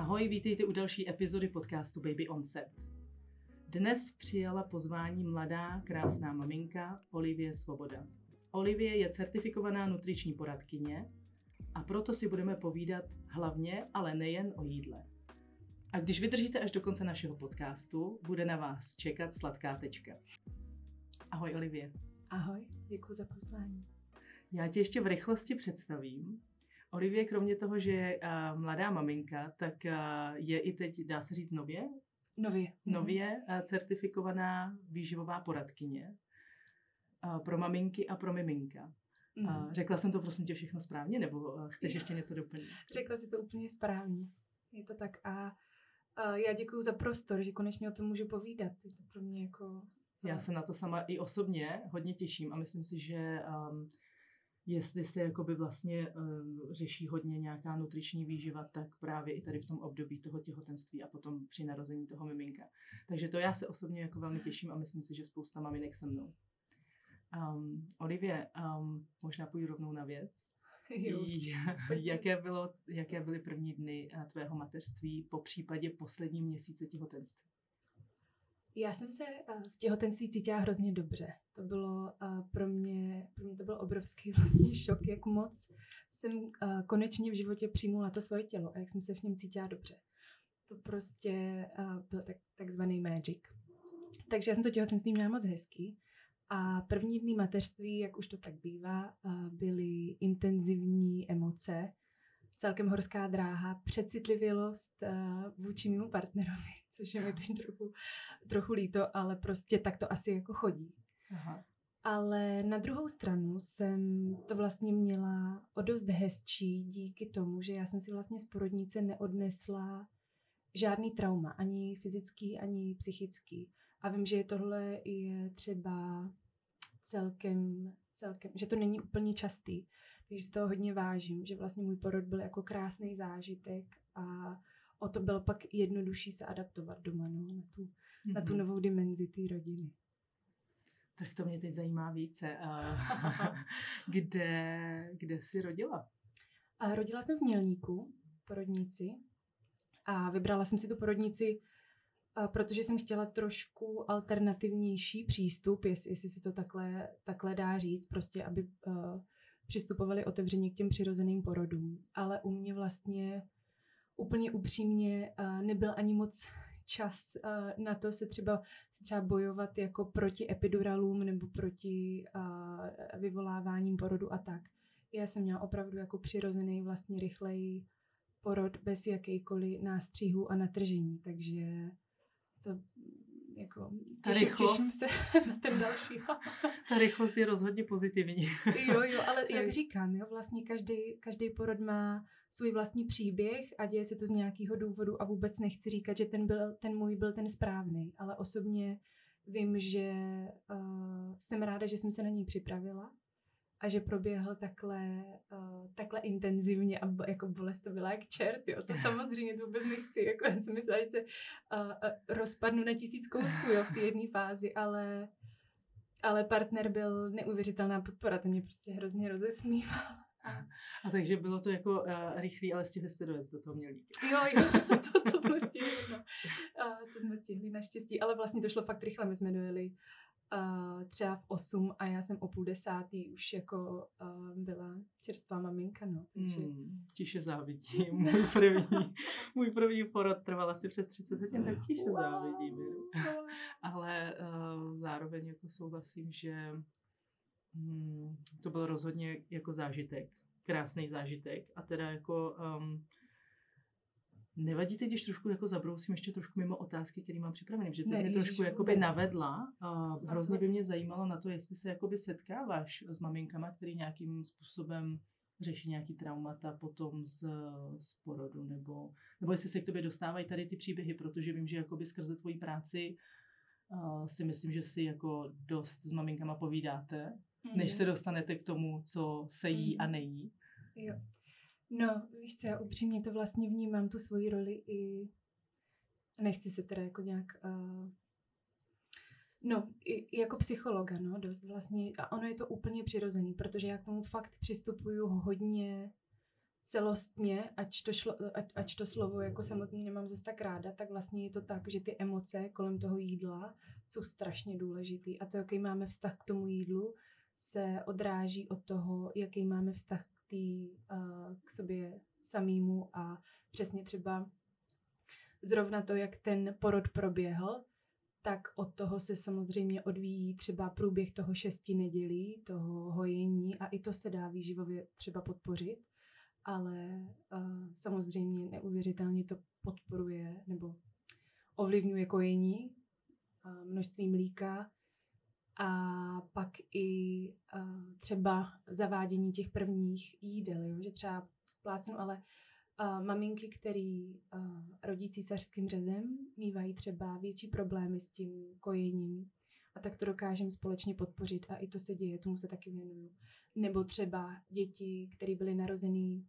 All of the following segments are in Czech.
Ahoj, vítejte u další epizody podcastu Baby on Set. Dnes přijala pozvání mladá, krásná maminka Olivie Svoboda. Olivie je certifikovaná nutriční poradkyně a proto si budeme povídat hlavně, ale nejen o jídle. A když vydržíte až do konce našeho podcastu, bude na vás čekat sladká tečka. Ahoj Olivie. Ahoj, děkuji za pozvání. Já tě ještě v rychlosti představím. Olivie, kromě toho, že je uh, mladá maminka, tak uh, je i teď, dá se říct, nově? Nově. Nově uh, certifikovaná výživová poradkyně uh, pro maminky a pro miminka. Mm. Řekla jsem to prosím tě všechno správně, nebo uh, chceš ještě něco doplnit? Řekla si to úplně správně. Je to tak a uh, já děkuji za prostor, že konečně o tom můžu povídat. Je to pro mě jako... Já se na to sama i osobně hodně těším a myslím si, že um, jestli se jakoby vlastně uh, řeší hodně nějaká nutriční výživa, tak právě i tady v tom období toho těhotenství a potom při narození toho miminka. Takže to já se osobně jako velmi těším a myslím si, že spousta maminek se mnou. Um, Olivie, um, možná půjdu rovnou na věc. Jaké, bylo, jaké byly první dny eh, tvého mateřství po případě poslední měsíce těhotenství? Já jsem se eh, v těhotenství cítila hrozně dobře. To bylo eh, pro mě, pro mě to byl obrovský vlastně šok, jak moc jsem eh, konečně v životě přijmula to svoje tělo a jak jsem se v něm cítila dobře. To prostě byl tak, takzvaný magic. Takže já jsem to těhotenství měla moc hezký. A první dny mateřství, jak už to tak bývá, byly intenzivní emoce, celkem horská dráha, přecitlivělost vůči mému partnerovi což je mi teď trochu, trochu líto, ale prostě tak to asi jako chodí. Aha. Ale na druhou stranu jsem to vlastně měla o dost hezčí díky tomu, že já jsem si vlastně z porodnice neodnesla žádný trauma, ani fyzický, ani psychický. A vím, že tohle je třeba celkem, celkem, že to není úplně častý, takže si toho hodně vážím, že vlastně můj porod byl jako krásný zážitek a o to bylo pak jednodušší se adaptovat doma no, na, tu, mm-hmm. na tu mhm. novou dimenzi té rodiny. Tak to mě teď zajímá více. kde, kde jsi rodila? A rodila jsem v Mělníku, porodnici. A vybrala jsem si tu porodnici, protože jsem chtěla trošku alternativnější přístup, jestli, jestli si to takhle, takhle dá říct, prostě aby uh, přistupovali otevřeně k těm přirozeným porodům. Ale u mě vlastně úplně upřímně uh, nebyl ani moc čas uh, na to se třeba, se třeba bojovat jako proti epiduralům nebo proti uh, vyvoláváním porodu a tak. Já jsem měla opravdu jako přirozený vlastně rychlej porod bez jakýkoliv nástřihu a natržení, takže to jako těším, rychlost, těším se na ten další. ta rychlost je rozhodně pozitivní. jo, jo, ale jak říkám, jo, vlastně každý, každý porod má svůj vlastní příběh a děje se to z nějakého důvodu a vůbec nechci říkat, že ten, byl, ten můj byl ten správný, ale osobně vím, že uh, jsem ráda, že jsem se na něj připravila a že proběhl takhle, uh, takhle intenzivně a jako bolest to byla jak čert, jo. To samozřejmě to vůbec nechci, jako já jsem myslela, že se uh, uh, rozpadnu na tisíc kousků, jo, v té jedné fázi, ale ale partner byl neuvěřitelná podpora, ten mě prostě hrozně rozesmíval. A, takže bylo to jako uh, rychlý, ale stihli jste dojet do toho mělíka. Jo, jo, to, to jsme stihli, no. Uh, to jsme stihli naštěstí, ale vlastně to šlo fakt rychle, my jsme dojeli uh, třeba v 8 a já jsem o půl desátý už jako uh, byla čerstvá maminka, no. Takže... Hmm, tiše závidím. Můj první, můj první porod trval asi přes 30 hodin, tak tiše wow. závidím. Ale uh, zároveň jako souhlasím, že hmm, to byl rozhodně jako zážitek, krásný zážitek a teda jako um, Nevadí teď, když trošku jako zabrousím ještě trošku mimo otázky, které mám připravené, že ty jsi mě trošku jakoby navedla. A hrozně by mě zajímalo na to, jestli se jakoby setkáváš s maminkama, který nějakým způsobem řeší nějaký traumata potom z, z porodu, nebo, nebo jestli se k tobě dostávají tady ty příběhy, protože vím, že jakoby skrze tvoji práci uh, si myslím, že si jako dost s maminkama povídáte, mm. než se dostanete k tomu, co se jí mm. a nejí. Jo. No, víš co, já upřímně to vlastně vnímám, tu svoji roli i nechci se teda jako nějak uh, No, i, jako psychologa, no, dost vlastně, a ono je to úplně přirozený, protože já k tomu fakt přistupuju hodně celostně, ať to, šlo, ať, ať to slovo jako samotný nemám zase tak ráda, tak vlastně je to tak, že ty emoce kolem toho jídla jsou strašně důležitý. A to, jaký máme vztah k tomu jídlu, se odráží od toho, jaký máme vztah k, tý, uh, k sobě samýmu a přesně třeba zrovna to, jak ten porod proběhl, tak od toho se samozřejmě odvíjí třeba průběh toho šesti nedělí, toho hojení a i to se dá výživově třeba podpořit, ale uh, samozřejmě neuvěřitelně to podporuje nebo ovlivňuje kojení, uh, množství mlíka a pak i uh, třeba zavádění těch prvních jídel, jo? že třeba plácnu, ale uh, maminky, které uh, rodí císařským řezem, mývají třeba větší problémy s tím kojením a tak to dokážeme společně podpořit a i to se děje, tomu se taky věnuju. Nebo třeba děti, které byly narozený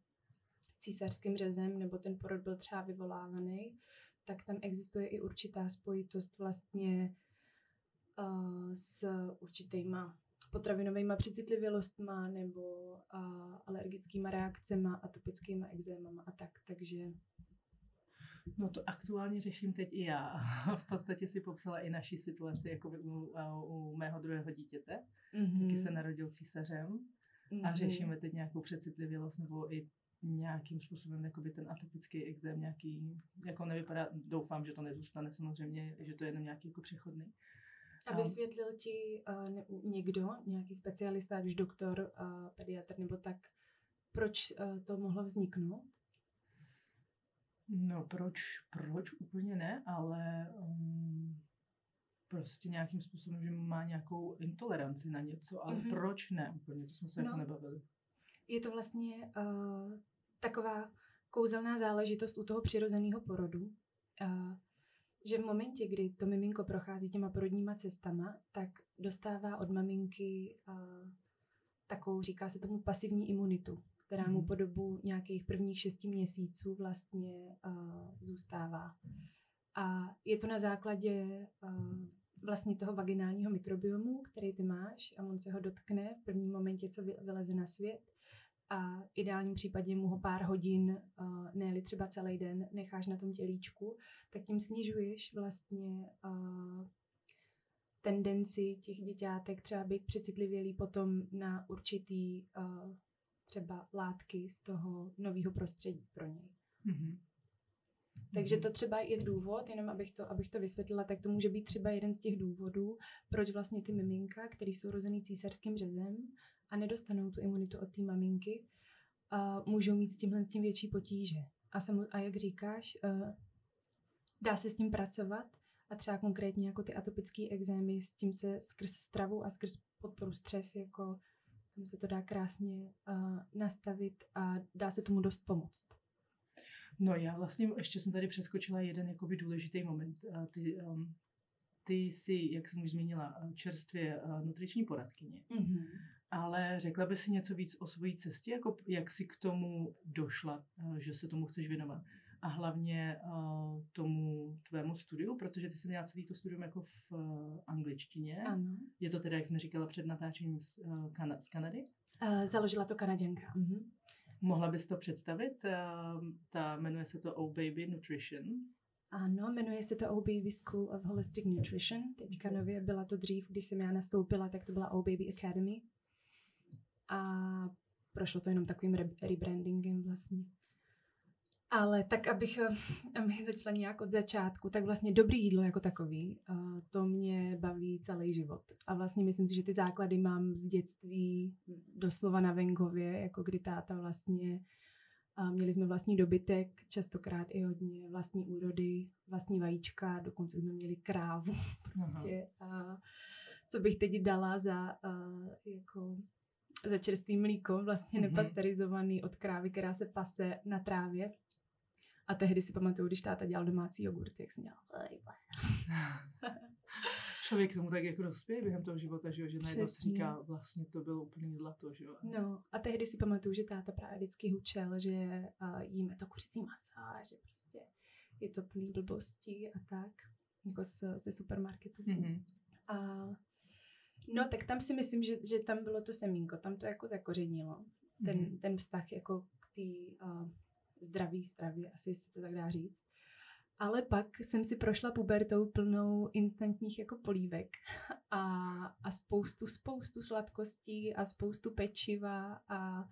císařským řezem, nebo ten porod byl třeba vyvolávaný, tak tam existuje i určitá spojitost vlastně uh, s určitýma potravinovými přecitlivělostma nebo uh, alergickými reakcemi, atopickými exémama a tak. Takže No to aktuálně řeším teď i já. V podstatě si popsala i naši situaci jako u, u mého druhého dítěte. Mm-hmm. Taky se narodil císařem mm-hmm. a řešíme teď nějakou přecitlivělost nebo i nějakým způsobem jakoby ten atopický exém nějaký, jako nevypadá, doufám, že to nezůstane samozřejmě, že to je jenom nějaký jako přechodný. A vysvětlil ti uh, ne, někdo, nějaký specialista, ať už doktor, uh, pediatr nebo tak, proč uh, to mohlo vzniknout? No proč, proč úplně ne, ale um, prostě nějakým způsobem, že má nějakou intoleranci na něco, ale mm-hmm. proč ne úplně, to jsme se jako no, jako nebavili. Je to vlastně uh, taková kouzelná záležitost u toho přirozeného porodu, uh, že v momentě, kdy to miminko prochází těma porodníma cestama, tak dostává od maminky uh, takovou, říká se tomu, pasivní imunitu, která mu mhm. po dobu nějakých prvních šesti měsíců vlastně uh, zůstává. A je to na základě uh, vlastně toho vaginálního mikrobiomu, který ty máš a on se ho dotkne v prvním momentě, co vyleze na svět a v ideálním případě mu ho pár hodin, uh, ne třeba celý den, necháš na tom tělíčku, tak tím snižuješ vlastně uh, tendenci těch děťátek třeba být přecitlivělý potom na určitý uh, třeba látky z toho nového prostředí pro něj. Mm-hmm. Takže to třeba je důvod, jenom abych to, abych to vysvětlila, tak to může být třeba jeden z těch důvodů, proč vlastně ty miminka, které jsou rozený císařským řezem a nedostanou tu imunitu od té maminky, uh, můžou mít s tímhle s tím větší potíže. A, samu, a jak říkáš, uh, dá se s tím pracovat a třeba konkrétně jako ty atopické exémy, s tím se skrz stravu a skrz podporu střev, jako tam se to dá krásně uh, nastavit a dá se tomu dost pomoct. No já vlastně ještě jsem tady přeskočila jeden jakoby důležitý moment. Uh, ty, um, ty jsi, jak jsem už zmínila, čerstvě nutriční poradkyně. Mm-hmm. Ale řekla by si něco víc o své cestě, jako jak jsi k tomu došla, že se tomu chceš věnovat? A hlavně uh, tomu tvému studiu, protože ty jsi měla celý to studium jako v uh, angličtině. Ano. Je to teda, jak jsme říkala před natáčením z, uh, Kana- z Kanady? Uh, založila to Kanaděnka. Uh-huh. Mohla bys to představit? Uh, ta jmenuje se to O Baby Nutrition. Ano, jmenuje se to O Baby School of Holistic Nutrition. Teďka nově byla to dřív, když jsem já nastoupila, tak to byla O Baby Academy a prošlo to jenom takovým re- rebrandingem vlastně. Ale tak, abych, abych začala nějak od začátku, tak vlastně dobrý jídlo jako takový, to mě baví celý život. A vlastně myslím si, že ty základy mám z dětství doslova na venkově, jako kdy táta vlastně, měli jsme vlastní dobytek, častokrát i hodně vlastní úrody, vlastní vajíčka, dokonce jsme měli krávu prostě. A co bych teď dala za jako za čerstvý mlíko, vlastně mm-hmm. nepasterizovaný od krávy, která se pase na trávě. A tehdy si pamatuju, když táta dělal domácí jogurt, jak jsem dělal. Člověk tomu tak jako dospěje během toho života, že, že najednou si říká, vlastně to bylo úplně zlato. Že? No a tehdy si pamatuju, že táta právě vždycky hučel, že uh, jíme to kuřecí masa, že prostě je to plný blbostí a tak, jako z, ze supermarketu. Mm-hmm. A No, tak tam si myslím, že, že tam bylo to semínko, tam to jako zakořenilo, ten, mm-hmm. ten vztah jako k té uh, zdraví stravě, asi se to tak dá říct. Ale pak jsem si prošla pubertou plnou instantních jako polívek a, a spoustu, spoustu sladkostí a spoustu pečiva a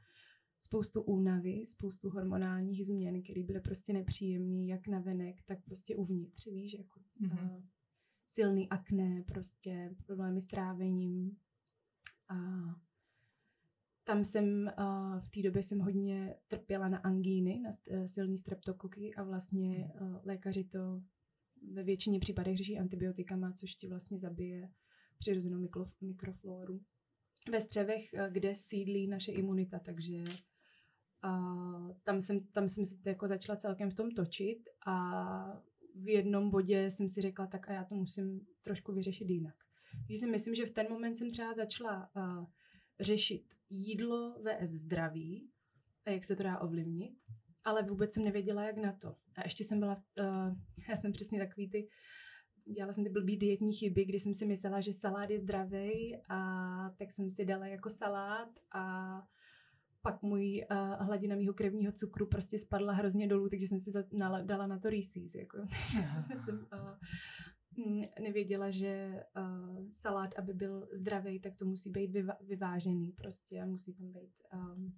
spoustu únavy, spoustu hormonálních změn, které byly prostě nepříjemné, jak na venek, tak prostě uvnitř, víš, jako mm-hmm. Silný akné, prostě problémy s trávením. A tam jsem, v té době jsem hodně trpěla na angíny, na silný streptokoky a vlastně uh, lékaři to ve většině případech řeší antibiotikama, což ti vlastně zabije přirozenou mikro, mikrofloru ve střevech, kde sídlí naše imunita, takže a tam jsem, tam jsem se jako začala celkem v tom točit a v jednom bodě jsem si řekla, tak a já to musím trošku vyřešit jinak. Takže si myslím, že v ten moment jsem třeba začala uh, řešit jídlo vs zdraví a jak se to dá ovlivnit, ale vůbec jsem nevěděla, jak na to. A ještě jsem byla, uh, já jsem přesně takový ty, dělala jsem ty blbý dietní chyby, kdy jsem si myslela, že salát je zdravý a tak jsem si dala jako salát a pak můj uh, hladina mýho krevního cukru prostě spadla hrozně dolů, takže jsem si nala, dala na to Reese's. Jako. jsem uh, nevěděla, že uh, salát, aby byl zdravý, tak to musí být vyva- vyvážený prostě a musí tam být um,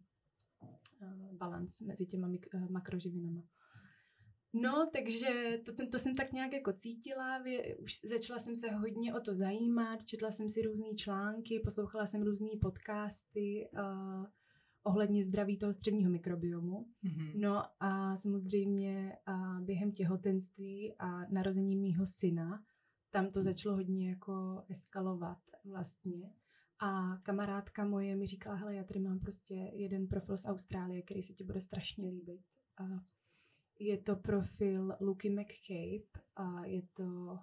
uh, balans mezi těma mik- uh, makroživinama. No, takže to, to, to jsem tak nějak jako cítila, vě, už začala jsem se hodně o to zajímat, četla jsem si různé články, poslouchala jsem různé podcasty, uh, ohledně zdraví toho střevního mikrobiomu. Mm-hmm. No a samozřejmě a během těhotenství a narození mýho syna, tam to začalo hodně jako eskalovat vlastně. A kamarádka moje mi říkala, hele, já tady mám prostě jeden profil z Austrálie, který se ti bude strašně líbit. A je to profil Luky McCabe a je to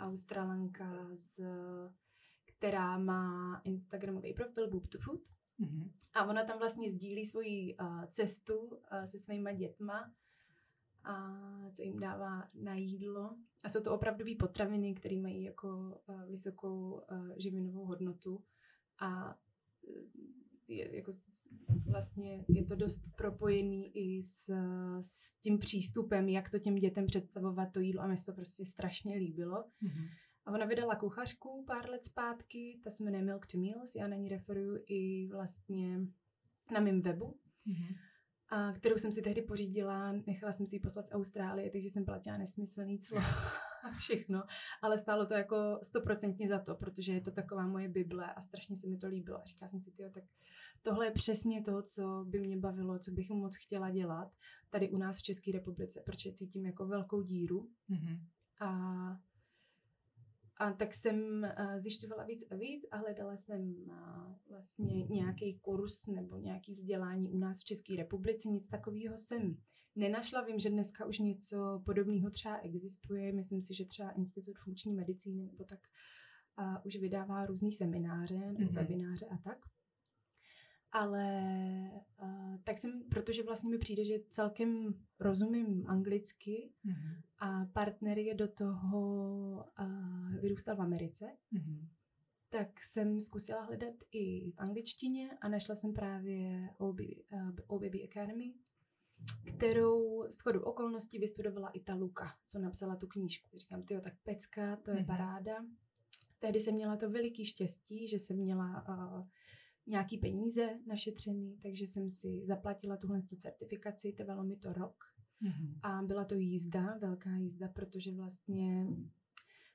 Australanka, z, která má Instagramový profil Boob to Food Mm-hmm. A ona tam vlastně sdílí svoji uh, cestu uh, se svýma dětma a co jim dává na jídlo. A jsou to opravdové potraviny, které mají jako uh, vysokou uh, živinovou hodnotu a je, jako vlastně je to dost propojený i s, s tím přístupem, jak to těm dětem představovat to jídlo a mi se to prostě strašně líbilo. Mm-hmm. A ona vydala kuchařku pár let zpátky, ta se jmenuje Milk to Meals, já na ní referuju i vlastně na mém webu, mm-hmm. a kterou jsem si tehdy pořídila, nechala jsem si ji poslat z Austrálie, takže jsem platila nesmyslný clo a všechno, ale stálo to jako stoprocentně za to, protože je to taková moje bible a strašně se mi to líbilo a říkala jsem si, tyjo, tak tohle je přesně to, co by mě bavilo, co bych moc chtěla dělat tady u nás v České republice, protože cítím jako velkou díru mm-hmm. a a tak jsem uh, zjišťovala víc a víc a hledala jsem uh, vlastně nějaký kurz nebo nějaký vzdělání u nás v České republice. Nic takového jsem nenašla. Vím, že dneska už něco podobného třeba existuje. Myslím si, že třeba Institut funkční medicíny nebo tak uh, už vydává různý semináře nebo mm-hmm. webináře a tak ale uh, tak jsem, protože vlastně mi přijde, že celkem rozumím anglicky mm-hmm. a partner je do toho uh, vyrůstal v Americe, mm-hmm. tak jsem zkusila hledat i v angličtině a našla jsem právě OB, uh, OBB Academy, kterou shodou okolností vystudovala i ta Luka, co napsala tu knížku. Říkám, tyjo, tak pecka, to je mm-hmm. paráda. Tehdy jsem měla to veliký štěstí, že jsem měla uh, nějaký peníze našetřený, takže jsem si zaplatila tuhle tu certifikaci, trvalo mi to rok. Mm-hmm. A byla to jízda, velká jízda, protože vlastně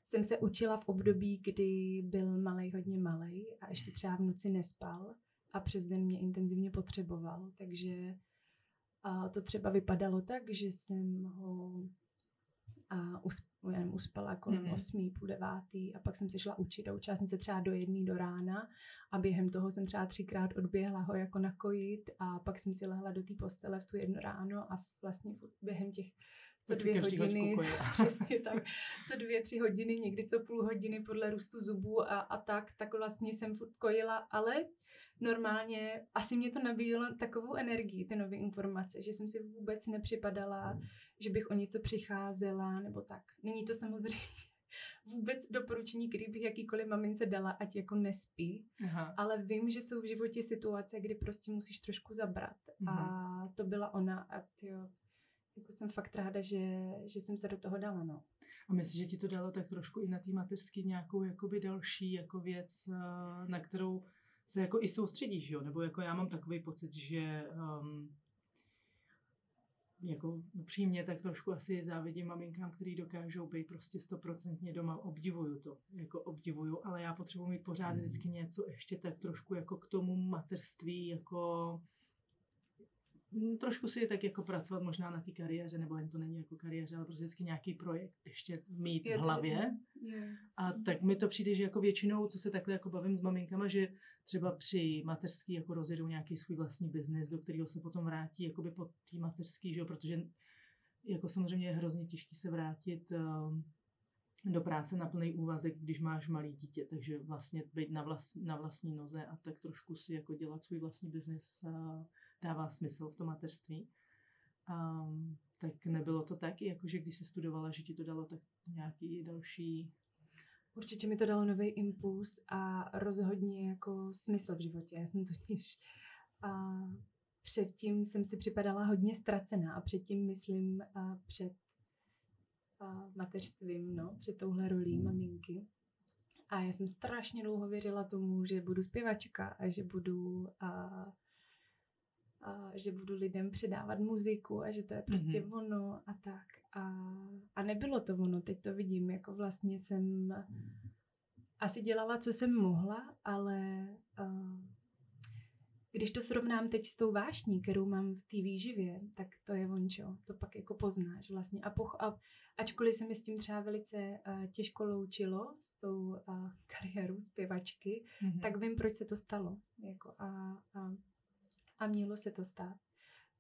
jsem se učila v období, kdy byl malý hodně malý a ještě třeba v noci nespal a přes den mě intenzivně potřeboval, takže a to třeba vypadalo tak, že jsem ho a usp- jenom uspala kolem mm-hmm. osmý, půl devátý a pak jsem se šla učit a učila jsem se třeba do jedné do rána a během toho jsem třeba třikrát odběhla ho jako nakojit a pak jsem si lehla do té postele v tu jedno ráno a vlastně během těch co dvě hodiny, přesně tak, co dvě, tři hodiny, někdy co půl hodiny podle růstu zubů a, a tak, tak vlastně jsem furt kojila, ale normálně asi mě to nabíjelo takovou energii, ty nové informace, že jsem si vůbec nepřipadala, že bych o něco přicházela nebo tak. Není to samozřejmě vůbec doporučení, který bych jakýkoliv mamince dala, ať jako nespí. Aha. Ale vím, že jsou v životě situace, kdy prostě musíš trošku zabrat. Mhm. A to byla ona a tyjo, jako jsem fakt ráda, že, že jsem se do toho dala, no. A myslím, že ti to dalo tak trošku i na té mateřský nějakou jakoby další jako věc, eh, na kterou se jako i soustředíš, jo? Nebo jako já mám takový pocit, že um, jako upřímně tak trošku asi závidím maminkám, který dokážou být prostě stoprocentně doma. Obdivuju to, jako obdivuju, ale já potřebuji mít pořád vždycky něco ještě tak trošku jako k tomu materství, jako trošku si tak jako pracovat možná na té kariéře, nebo jen to není jako kariéře, ale prostě vždycky nějaký projekt ještě mít v hlavě. A tak mi to přijde, že jako většinou, co se takhle jako bavím s maminkama, že třeba při mateřský jako rozjedou nějaký svůj vlastní biznis, do kterého se potom vrátí jakoby po té mateřský, že jo, protože jako samozřejmě je hrozně těžký se vrátit uh, do práce na plný úvazek, když máš malý dítě, takže vlastně být na, vlast, na vlastní noze a tak trošku si jako dělat svůj vlastní biznis dává smysl v tom mateřství. Um, tak nebylo to tak, jako že když jsi studovala, že ti to dalo tak nějaký další... Určitě mi to dalo nový impuls a rozhodně jako smysl v životě. Já jsem totiž a předtím jsem si připadala hodně ztracená a předtím myslím a před a mateřstvím, no, před touhle rolí maminky. A já jsem strašně dlouho věřila tomu, že budu zpěvačka a že budu a a že budu lidem předávat muziku a že to je prostě mm-hmm. ono a tak. A, a nebylo to ono, teď to vidím, jako vlastně jsem asi dělala, co jsem mohla, ale uh, když to srovnám teď s tou vášní, kterou mám v té výživě, tak to je vončo, to pak jako poznáš vlastně. A, poch- a ačkoliv se mi s tím třeba velice uh, těžko loučilo, s tou uh, kariérou zpěvačky, mm-hmm. tak vím, proč se to stalo. Jako a, a a mělo se to stát.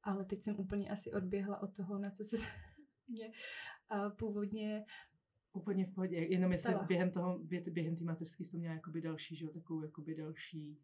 Ale teď jsem úplně asi odběhla od toho, na co se mě původně Úplně v pohodě, jenom jestli během toho, během té mateřské to měla jakoby další, že jo, takovou jakoby další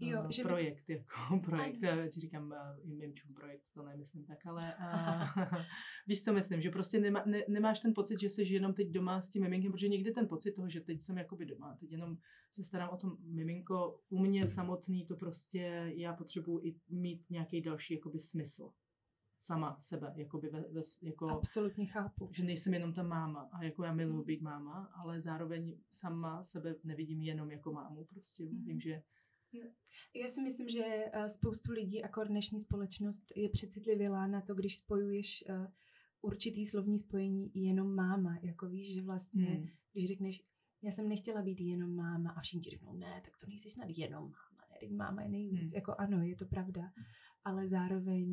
jo, uh, že projekt, to... jako projekt, já ti říkám i mimčům projekt, to nemyslím tak, ale uh, víš, co myslím, že prostě nema, ne, nemáš ten pocit, že jsi jenom teď doma s tím miminkem, protože někdy ten pocit toho, že teď jsem jakoby doma, teď jenom se starám o tom miminko, u mě samotný to prostě, já potřebuji i mít nějaký další jakoby smysl sama sebe, jakoby ve, ve, jako, Absolutně chápu. Že nejsem jenom ta máma a jako já miluji být máma, ale zároveň sama sebe nevidím jenom jako mámu, prostě mm-hmm. vím, že já si myslím, že eh, spoustu lidí, jako dnešní společnost, je přecitlivělá na to, když spojuješ eh, určitý slovní spojení jenom máma. Jako víš, že vlastně, hmm. když řekneš, já jsem nechtěla být jenom máma a všichni řeknou, ne, tak to nejsi snad jenom máma, ne, teď máma je nejvíc. Hmm. Jako ano, je to pravda, ale zároveň,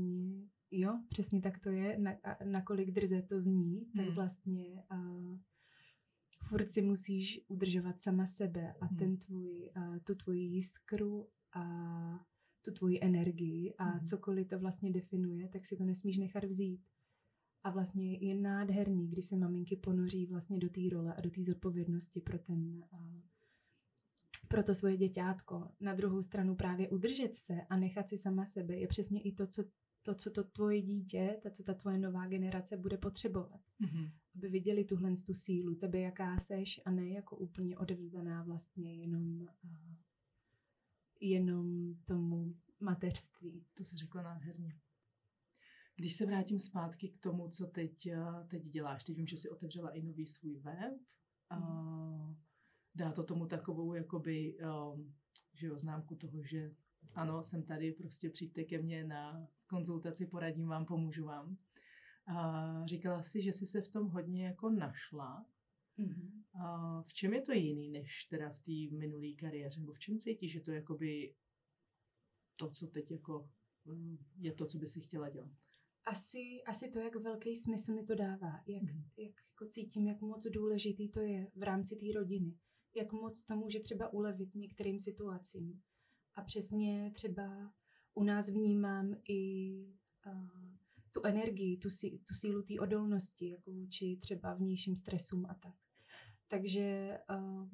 jo, přesně tak to je, na, nakolik drze to zní, tak hmm. vlastně uh, furt si musíš udržovat sama sebe a hmm. ten tvůj, uh, tu tvoji jiskru a tu tvoji energii a hmm. cokoliv to vlastně definuje, tak si to nesmíš nechat vzít. A vlastně je nádherný, když se maminky ponoří vlastně do té role a do té zodpovědnosti pro ten uh, pro to svoje děťátko. Na druhou stranu právě udržet se a nechat si sama sebe je přesně i to, co to, co to tvoje dítě, ta, co ta tvoje nová generace bude potřebovat. Mm-hmm. Aby viděli tuhle tu sílu, tebe jaká seš a ne jako úplně odevzdaná vlastně jenom, uh, jenom tomu mateřství. To se řekla nádherně. Když se vrátím zpátky k tomu, co teď, teď děláš, teď vím, že jsi otevřela i nový svůj web, a mm. dá to tomu takovou jakoby, že jo, známku toho, že ano, jsem tady, prostě přijďte ke mně na konzultaci, poradím vám, pomůžu vám. A říkala si, že jsi se v tom hodně jako našla. Mm-hmm. A v čem je to jiný, než teda v té minulé kariéře? Nebo v čem cítíš, že to je jakoby to, co teď jako mm, je to, co by si chtěla dělat? Asi, asi to, jak velký smysl mi to dává, jak, mm-hmm. jak jako cítím, jak moc důležitý to je v rámci té rodiny, jak moc to může třeba ulevit některým situacím. A přesně třeba u nás vnímám i uh, tu energii, tu, sí, tu sílu té odolnosti, jako vůči třeba vnějším stresům a tak. Takže uh,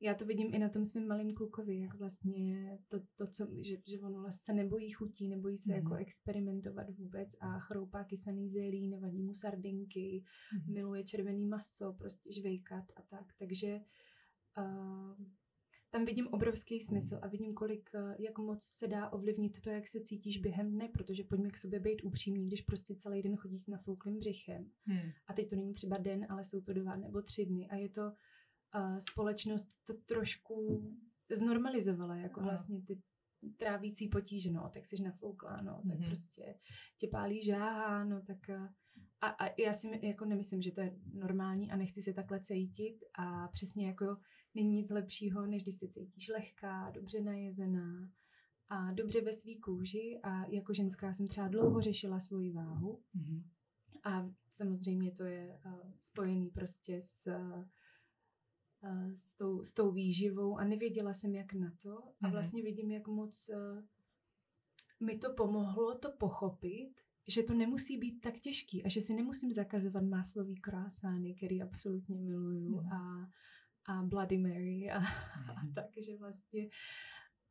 já to vidím i na tom svém malém klukovi, jak vlastně to, to co, že, že on vlastně se nebojí chutí, nebojí se mm. jako experimentovat vůbec a chroupá kysaný zelí, nevadí mu sardinky, mm. miluje červený maso, prostě žvejkat a tak. Takže uh, tam vidím obrovský smysl a vidím, kolik, uh, jak moc se dá ovlivnit to, jak se cítíš během dne, protože pojďme k sobě být upřímní, když prostě celý den chodíš s nafouklým břichem. Hmm. A teď to není třeba den, ale jsou to dva nebo tři dny a je to a společnost to trošku znormalizovala, jako vlastně ty trávící potíže, no, tak jsi nafoukla, no, tak mm-hmm. prostě tě pálí žáha, no, tak a, a já si jako nemyslím, že to je normální a nechci se takhle cítit a přesně jako není nic lepšího, než když se cítíš lehká, dobře najezená a dobře ve svý kůži a jako ženská jsem třeba dlouho řešila svoji váhu mm-hmm. a samozřejmě to je uh, spojený prostě s uh, s tou, s tou výživou a nevěděla jsem, jak na to. A mhm. vlastně vidím, jak moc uh, mi to pomohlo to pochopit, že to nemusí být tak těžký a že si nemusím zakazovat máslový krásány, který absolutně miluju mm. a, a Bloody Mary a, mm. a tak, že vlastně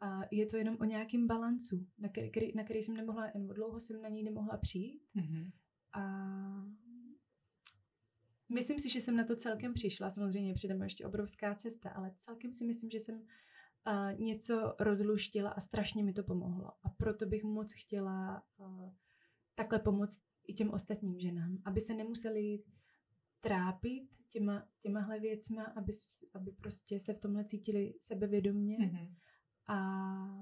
a je to jenom o nějakém balancu, na který, na který jsem nemohla, nebo dlouho jsem na něj nemohla přijít. Mm. A Myslím si, že jsem na to celkem přišla. Samozřejmě přede mnou ještě obrovská cesta, ale celkem si myslím, že jsem uh, něco rozluštila a strašně mi to pomohlo. A proto bych moc chtěla takhle pomoct i těm ostatním ženám, aby se nemuseli trápit těma, těmahle věcma, aby, aby prostě se v tomhle cítili sebevědomně mm-hmm. a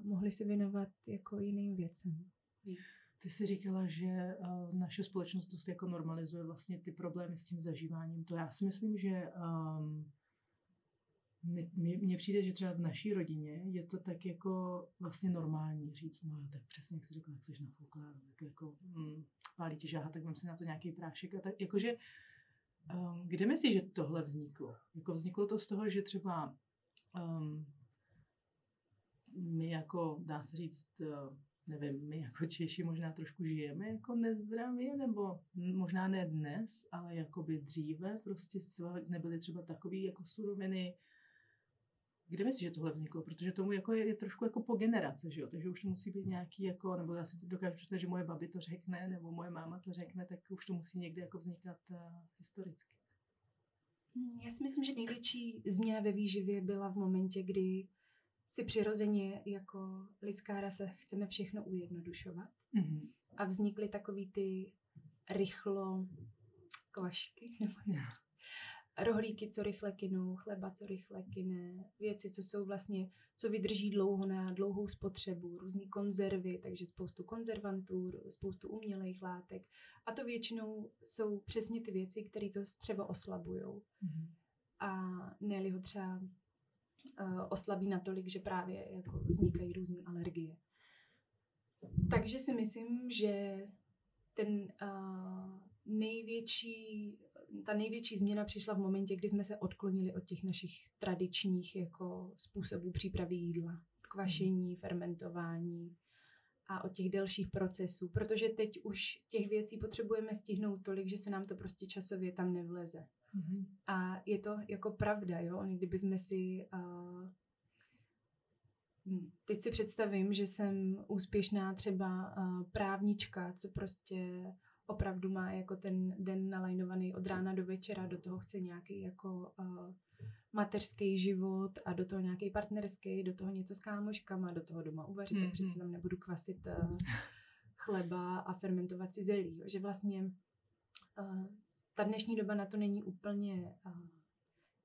mohli se věnovat jako jiným věcem víc. Ty jsi říkala, že uh, naše společnost dost jako normalizuje vlastně ty problémy s tím zažíváním. To já si myslím, že um, mně přijde, že třeba v naší rodině je to tak jako vlastně normální říct, no jo, tak přesně jak jsi řekla, jak jsi nafouklá, tak jako mm, pálí ti žáha, tak mám si na to nějaký prášek a tak, jakože um, kde myslíš, že tohle vzniklo? Jako vzniklo to z toho, že třeba um, my jako, dá se říct, uh, nevím, my jako Češi možná trošku žijeme jako nezdravě, nebo možná ne dnes, ale jako by dříve prostě nebyly třeba takové jako suroviny. Kde myslíš, že tohle vzniklo? Protože tomu jako je, je trošku jako po generace, že jo? Takže už to musí být nějaký jako, nebo já si dokážu představit, že moje babi to řekne, nebo moje máma to řekne, tak už to musí někde jako vznikat uh, historicky. Hmm, já si myslím, že největší změna ve výživě byla v momentě, kdy si přirozeně jako lidská rasa chceme všechno ujednodušovat. Mm-hmm. A vznikly takový ty rychlo kvašky, nebo. Rohlíky, co rychle kynou, chleba, co rychle kyne, věci, co jsou vlastně, co vydrží dlouho na dlouhou spotřebu, různé konzervy, takže spoustu konzervantů, spoustu umělých látek. A to většinou jsou přesně ty věci, které to třeba oslabují. Mm-hmm. A ne ho třeba uh, oslabí natolik, že právě jako vznikají různé alergie. Takže si myslím, že ten uh, největší, ta největší změna přišla v momentě, kdy jsme se odklonili od těch našich tradičních jako způsobů přípravy jídla. Kvašení, fermentování a od těch delších procesů, protože teď už těch věcí potřebujeme stihnout tolik, že se nám to prostě časově tam nevleze. Mm-hmm. A je to jako pravda, jo, kdybychom si... Uh, teď si představím, že jsem úspěšná třeba uh, právnička, co prostě opravdu má jako ten den nalajnovaný od rána do večera, do toho chce nějaký jako uh, mateřský život a do toho nějaký partnerský, do toho něco s kámoškama, do toho doma uvařit, mm-hmm. tak přece tam nebudu kvasit uh, chleba a fermentovat si zelí. Že vlastně uh, ta dnešní doba na to není úplně uh,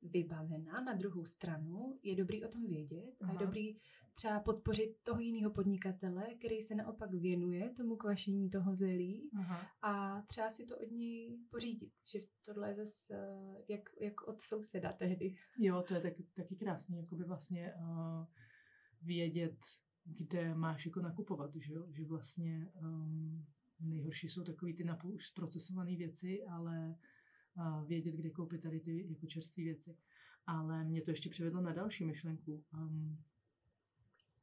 vybavená. Na druhou stranu je dobrý o tom vědět Aha. a je dobrý třeba podpořit toho jiného podnikatele, který se naopak věnuje tomu kvašení toho zelí Aha. a třeba si to od něj pořídit. Že tohle je zase uh, jak, jak od souseda tehdy. Jo, to je tak, taky krásný, jakoby vlastně uh, vědět, kde máš jako nakupovat, že, jo? že vlastně um, nejhorší jsou takový ty napůl už zprocesované věci, ale vědět, kde koupit tady ty jako čerstvé věci. Ale mě to ještě přivedlo na další myšlenku. Um,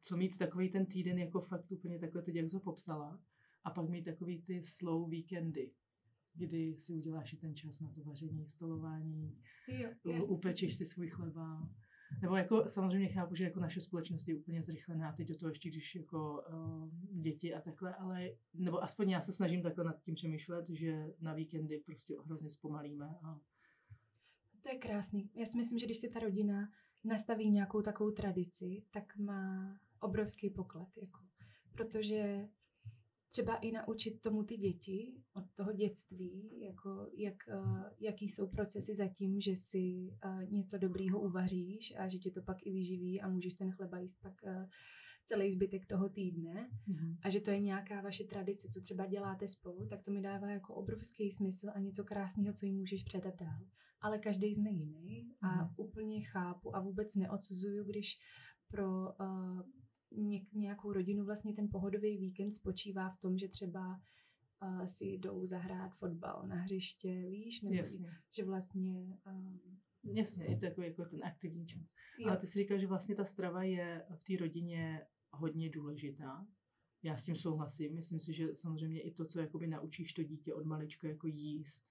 co mít takový ten týden jako fakt úplně takhle teď, jak jsi ho popsala, a pak mít takový ty slow víkendy, kdy si uděláš i ten čas na to vaření, stolování, jo, upečeš si svůj chleba, nebo jako samozřejmě chápu, že jako naše společnost je úplně zrychlená, teď do toho ještě když jako uh, děti a takhle, ale nebo aspoň já se snažím takhle nad tím přemýšlet, že na víkendy prostě hrozně zpomalíme. A... To je krásný. Já si myslím, že když si ta rodina nastaví nějakou takovou tradici, tak má obrovský poklad. Jako. Protože třeba i naučit tomu ty děti od toho dětství, jako jak, uh, jaký jsou procesy za tím, že si uh, něco dobrýho uvaříš a že ti to pak i vyživí a můžeš ten chleba jíst pak uh, celý zbytek toho týdne mm-hmm. a že to je nějaká vaše tradice, co třeba děláte spolu, tak to mi dává jako obrovský smysl a něco krásného, co jim můžeš předat dál. Ale každý jsme jiný a mm-hmm. úplně chápu a vůbec neodsuzuju, když pro uh, nějakou rodinu vlastně ten pohodový víkend spočívá v tom, že třeba uh, si jdou zahrát fotbal na hřiště, víš, nebo Jasně. že vlastně... Um, Jasně, je to jako, jako ten aktivní čas. Jo. Ale ty si říkal, že vlastně ta strava je v té rodině hodně důležitá. Já s tím souhlasím. Myslím si, že samozřejmě i to, co jakoby naučíš to dítě od malička jako jíst,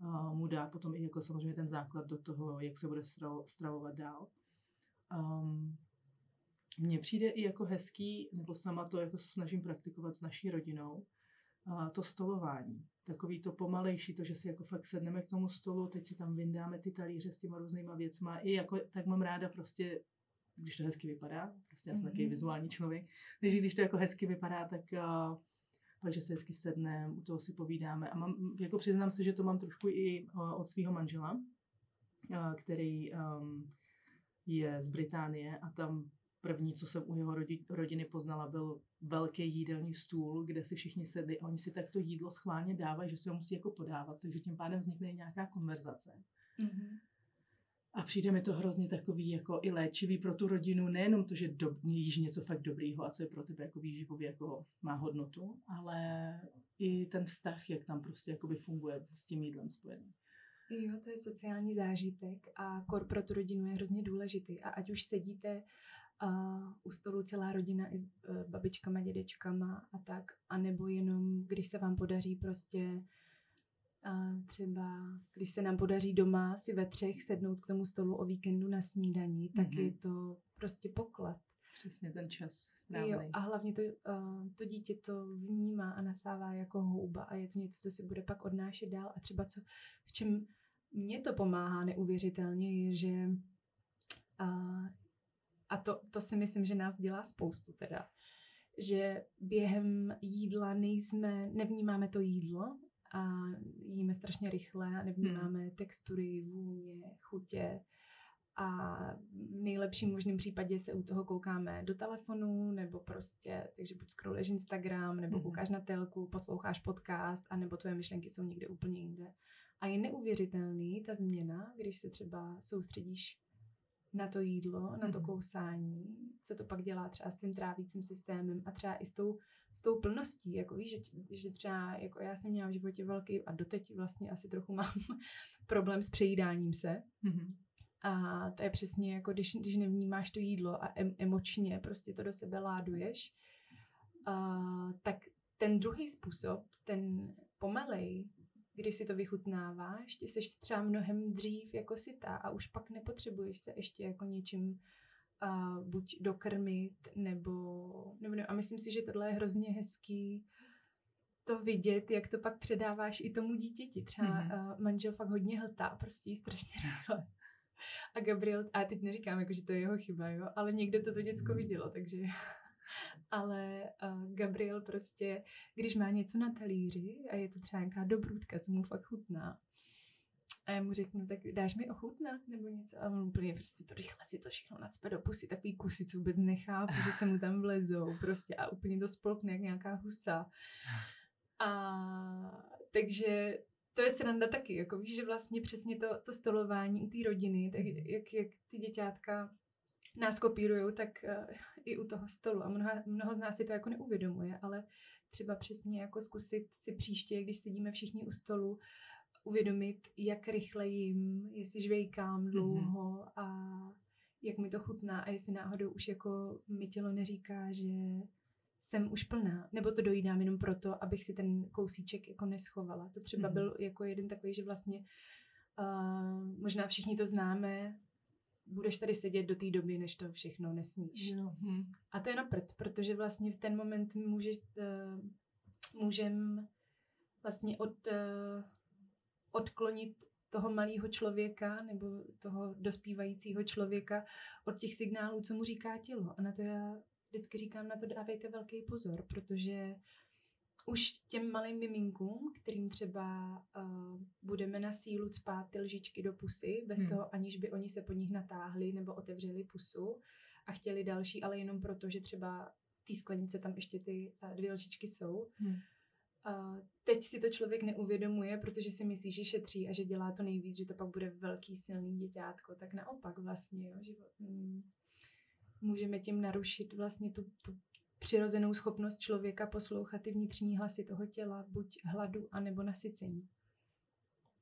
uh, mu dá potom i jako samozřejmě ten základ do toho, jak se bude stravovat dál. Um, mně přijde i jako hezký, nebo sama to jako se snažím praktikovat s naší rodinou, a to stolování. Takový to pomalejší, to, že si jako fakt sedneme k tomu stolu, teď si tam vyndáme ty talíře s těma různýma věcma. I jako, tak mám ráda prostě, když to hezky vypadá, prostě já jsem mm-hmm. takový vizuální člověk, takže když to jako hezky vypadá, tak takže se hezky sedneme, u toho si povídáme. A mám, jako přiznám se, že to mám trošku i od svého manžela, který um, je z Británie a tam První, co jsem u jeho rodiny poznala, byl velký jídelní stůl, kde si všichni sedli a oni si tak to jídlo schválně dávají, že se ho musí jako podávat, takže tím pádem vznikne nějaká konverzace. Mm-hmm. A přijde mi to hrozně takový jako i léčivý pro tu rodinu, nejenom to, že do, jíš něco fakt dobrýho a co je pro tebe jako výživově jako má hodnotu, ale i ten vztah, jak tam prostě jakoby funguje s tím jídlem spojený. Jo, to je sociální zážitek a kor pro tu rodinu je hrozně důležitý. A ať už sedíte a u stolu celá rodina i s e, babičkama, dědečkama a tak, a nebo jenom, když se vám podaří prostě a třeba, když se nám podaří doma si ve třech sednout k tomu stolu o víkendu na snídani, tak mm-hmm. je to prostě poklad. Přesně ten čas strávený. Jo, a hlavně to, uh, to dítě to vnímá a nasává jako houba a je to něco, co si bude pak odnášet dál. A třeba co, v čem mě to pomáhá neuvěřitelně, je, že uh, a to, to si myslím, že nás dělá spoustu teda, že během jídla nejsme, nevnímáme to jídlo a jíme strašně rychle a nevnímáme hmm. textury, vůně, chutě a v nejlepším možném případě se u toho koukáme do telefonu nebo prostě, takže buď scrolluješ Instagram, nebo hmm. koukáš na telku, posloucháš podcast a nebo tvoje myšlenky jsou někde úplně jinde. A je neuvěřitelný ta změna, když se třeba soustředíš na to jídlo, na to mhm. kousání, co to pak dělá třeba s tím trávícím systémem a třeba i s tou, s tou plností, jako víš, že, že třeba jako já jsem měla v životě velký a doteď vlastně asi trochu mám problém s přejídáním se. Mm-hmm. A to je přesně jako, když, když nevnímáš to jídlo a em, emočně prostě to do sebe láduješ, a, tak ten druhý způsob, ten pomalej, když si to vychutnáváš, ty seš třeba mnohem dřív jako sytá a už pak nepotřebuješ se ještě jako něčím uh, buď dokrmit, nebo, nebo ne. A myslím si, že tohle je hrozně hezký to vidět, jak to pak předáváš i tomu dítěti. Třeba mm-hmm. uh, manžel fakt hodně hltá, prostě strašně rychle. A Gabriel, a teď neříkám, jako, že to je jeho chyba, jo, ale někdo to to děcko vidělo, takže ale uh, Gabriel prostě, když má něco na talíři a je to třeba nějaká dobrůdka, co mu fakt chutná, a já mu řeknu, tak dáš mi ochutnat nebo něco? A on úplně prostě to rychle si to všechno nacpe do pusy, takový kusy, co vůbec nechápu, že se mu tam vlezou prostě a úplně to spolkne jak nějaká husa. A takže to je sranda taky, jako víš, že vlastně přesně to, to stolování u té rodiny, tak jak, jak ty děťátka nás kopírují, tak uh, i u toho stolu. A mnoho, mnoho z nás si to jako neuvědomuje, ale třeba přesně jako zkusit si příště, když sedíme všichni u stolu, uvědomit, jak rychle jim, jestli žvejkám mhm. dlouho mm-hmm. a jak mi to chutná a jestli náhodou už jako mi tělo neříká, že jsem už plná, nebo to dojídám jenom proto, abych si ten kousíček jako neschovala. To třeba mm-hmm. byl jako jeden takový, že vlastně uh, možná všichni to známe, budeš tady sedět do té doby, než to všechno nesníš. Jo. Hm. A to je na prd, protože vlastně v ten moment můžeš, uh, můžem vlastně od, uh, odklonit toho malého člověka nebo toho dospívajícího člověka od těch signálů, co mu říká tělo. A na to já vždycky říkám, na to dávejte velký pozor, protože už těm malým miminkům, kterým třeba uh, budeme na sílu cpát ty lžičky do pusy, bez hmm. toho, aniž by oni se po nich natáhli nebo otevřeli pusu a chtěli další, ale jenom proto, že třeba v té sklenice tam ještě ty uh, dvě lžičky jsou. Hmm. Uh, teď si to člověk neuvědomuje, protože si myslí, že šetří a že dělá to nejvíc, že to pak bude velký, silný děťátko. Tak naopak vlastně, jo, že mm, můžeme tím narušit vlastně tu, tu přirozenou schopnost člověka poslouchat ty vnitřní hlasy toho těla, buď hladu, anebo nasycení.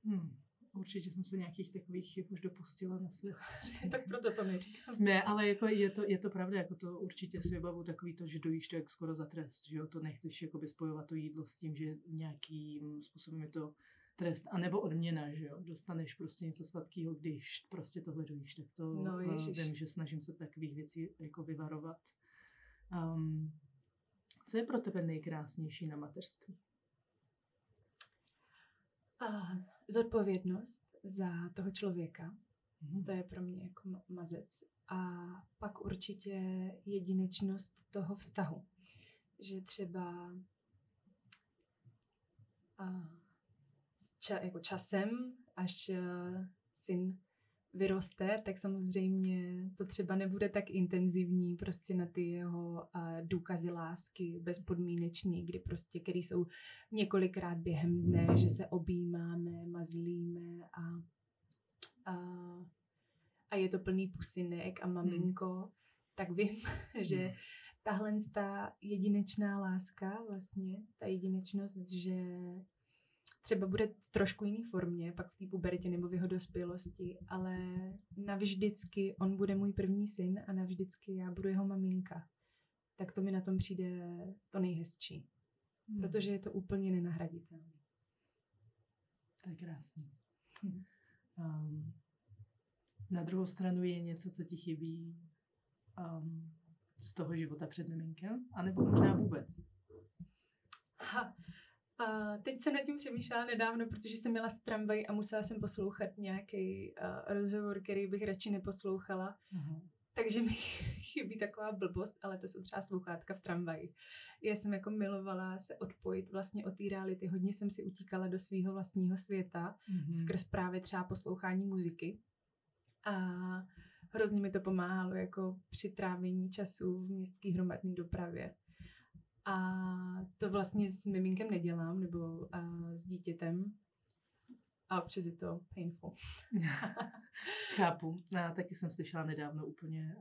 Hmm. Určitě jsem se nějakých takových chyb už dopustila na svět. tak proto to neříkám. Ne, ale jako je, to, je to pravda, jako to určitě si vybavu takový to, že dojíš to jak skoro za trest, že jo, to nechceš jakoby spojovat to jídlo s tím, že nějakým způsobem je to trest, anebo odměna, že jo, dostaneš prostě něco sladkého, když prostě tohle dojíš, tak to no, uh, vím, že snažím se takových věcí jako vyvarovat. Um, co je pro tebe nejkrásnější na mateřství? Uh, zodpovědnost za toho člověka. Mm-hmm. To je pro mě jako mazec. A pak určitě jedinečnost toho vztahu. Že třeba uh, ča, jako časem, až uh, syn vyroste, tak samozřejmě to třeba nebude tak intenzivní prostě na ty jeho uh, důkazy lásky bezpodmínečný, kdy prostě, který jsou několikrát během dne, že se objímáme, mazlíme a, a, a je to plný pusinek a maminko, hmm. tak vím, že hmm. tahle ta jedinečná láska vlastně, ta jedinečnost, že třeba bude v trošku jiný formě, pak v té pubertě nebo v jeho dospělosti, ale navždycky on bude můj první syn a navždycky já budu jeho maminka. Tak to mi na tom přijde to nejhezčí. Hmm. Protože je to úplně nenahraditelné. To je krásný. Hmm. Um, na druhou stranu je něco, co ti chybí um, z toho života před miminkem, anebo možná vůbec. Ha, a teď jsem nad tím přemýšlela nedávno, protože jsem měla v tramvaji a musela jsem poslouchat nějaký uh, rozhovor, který bych radši neposlouchala. Uh-huh. Takže mi chybí taková blbost, ale to jsou třeba sluchátka v tramvaji. Já jsem jako milovala se odpojit vlastně od té reality. Hodně jsem si utíkala do svého vlastního světa uh-huh. skrz právě třeba poslouchání muziky. A hrozně mi to pomáhalo jako při trávení času v městské hromadné dopravě. A to vlastně s miminkem nedělám, nebo uh, s dítětem. A občas je to painful. Chápu. Já taky jsem slyšela nedávno úplně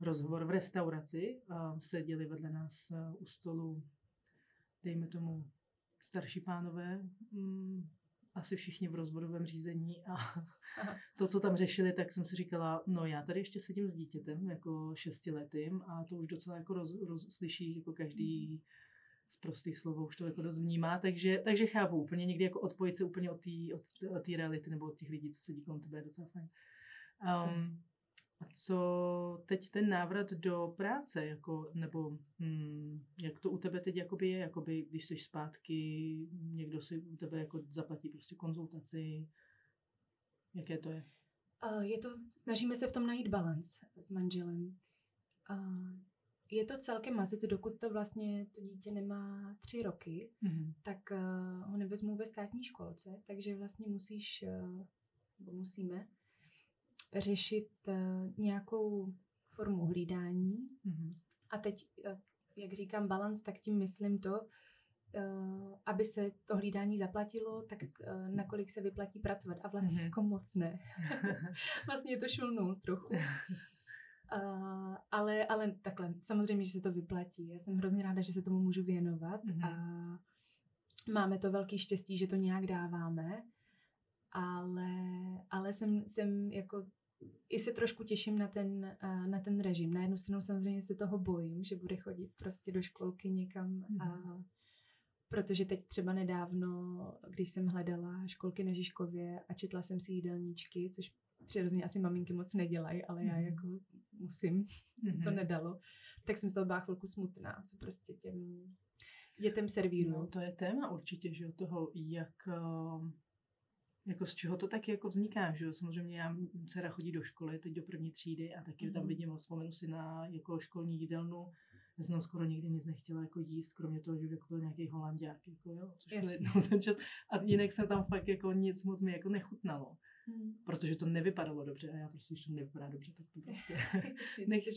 rozhovor v restauraci. Seděli vedle nás u stolu, dejme tomu, starší pánové, um, asi všichni v rozvodovém řízení a to, co tam řešili, tak jsem si říkala, no já tady ještě sedím s dítětem, jako šestiletým a to už docela jako roz, roz, slyší jako každý z prostých slov už to jako dost vnímá, takže, takže chápu úplně někdy jako odpojit se úplně od té od, reality nebo od těch lidí, co sedí kolem tebe, je docela fajn. Um, co teď ten návrat do práce, jako, nebo hmm, jak to u tebe teď jakoby je, jakoby, když jsi zpátky, někdo si u tebe jako zaplatí prostě konzultaci, jaké to je? Je to, snažíme se v tom najít balans s manželem. Je to celkem mazec, dokud to vlastně to dítě nemá tři roky, mm-hmm. tak uh, ho nevezmu ve státní školce, takže vlastně musíš, uh, nebo musíme, řešit uh, nějakou formu hlídání. Mm-hmm. A teď, uh, jak říkám balans, tak tím myslím to, uh, aby se to hlídání zaplatilo, tak nakolik se vyplatí pracovat. A vlastně mm-hmm. jako moc ne. vlastně je to šulnul trochu. Uh, ale, ale takhle, samozřejmě, že se to vyplatí. Já jsem hrozně ráda, že se tomu můžu věnovat mm-hmm. a máme to velký štěstí, že to nějak dáváme, ale, ale jsem, jsem jako i se trošku těším na ten, na ten režim. Na jednu stranu samozřejmě se toho bojím, že bude chodit prostě do školky někam, mm. a, protože teď třeba nedávno, když jsem hledala školky na Žižkově a četla jsem si jídelníčky, což přirozeně asi maminky moc nedělají, ale já Mhm. jako musím, Mhm. to nedalo. Tak jsem z toho byla chvilku smutná, co prostě těm dětem servíruju. No, to je téma určitě, že toho, jak, eh, jako z čeho to taky jako vzniká, že jo, samozřejmě já, dcera chodí do školy, teď do první třídy a taky tam Mhm. vidím, vzpomenu si na jako školní jídelnu, já jsem skoro nikdy nic nechtěla jako jíst, kromě toho, že jako byl nějaký holandiák, jako jo, což byl Jasně. jednou za čas. A jinak jsem tam fakt jako nic moc mi jako nechutnalo, Hmm. protože to nevypadalo dobře a já prostě, když to nevypadá dobře, tak to prostě Nechci.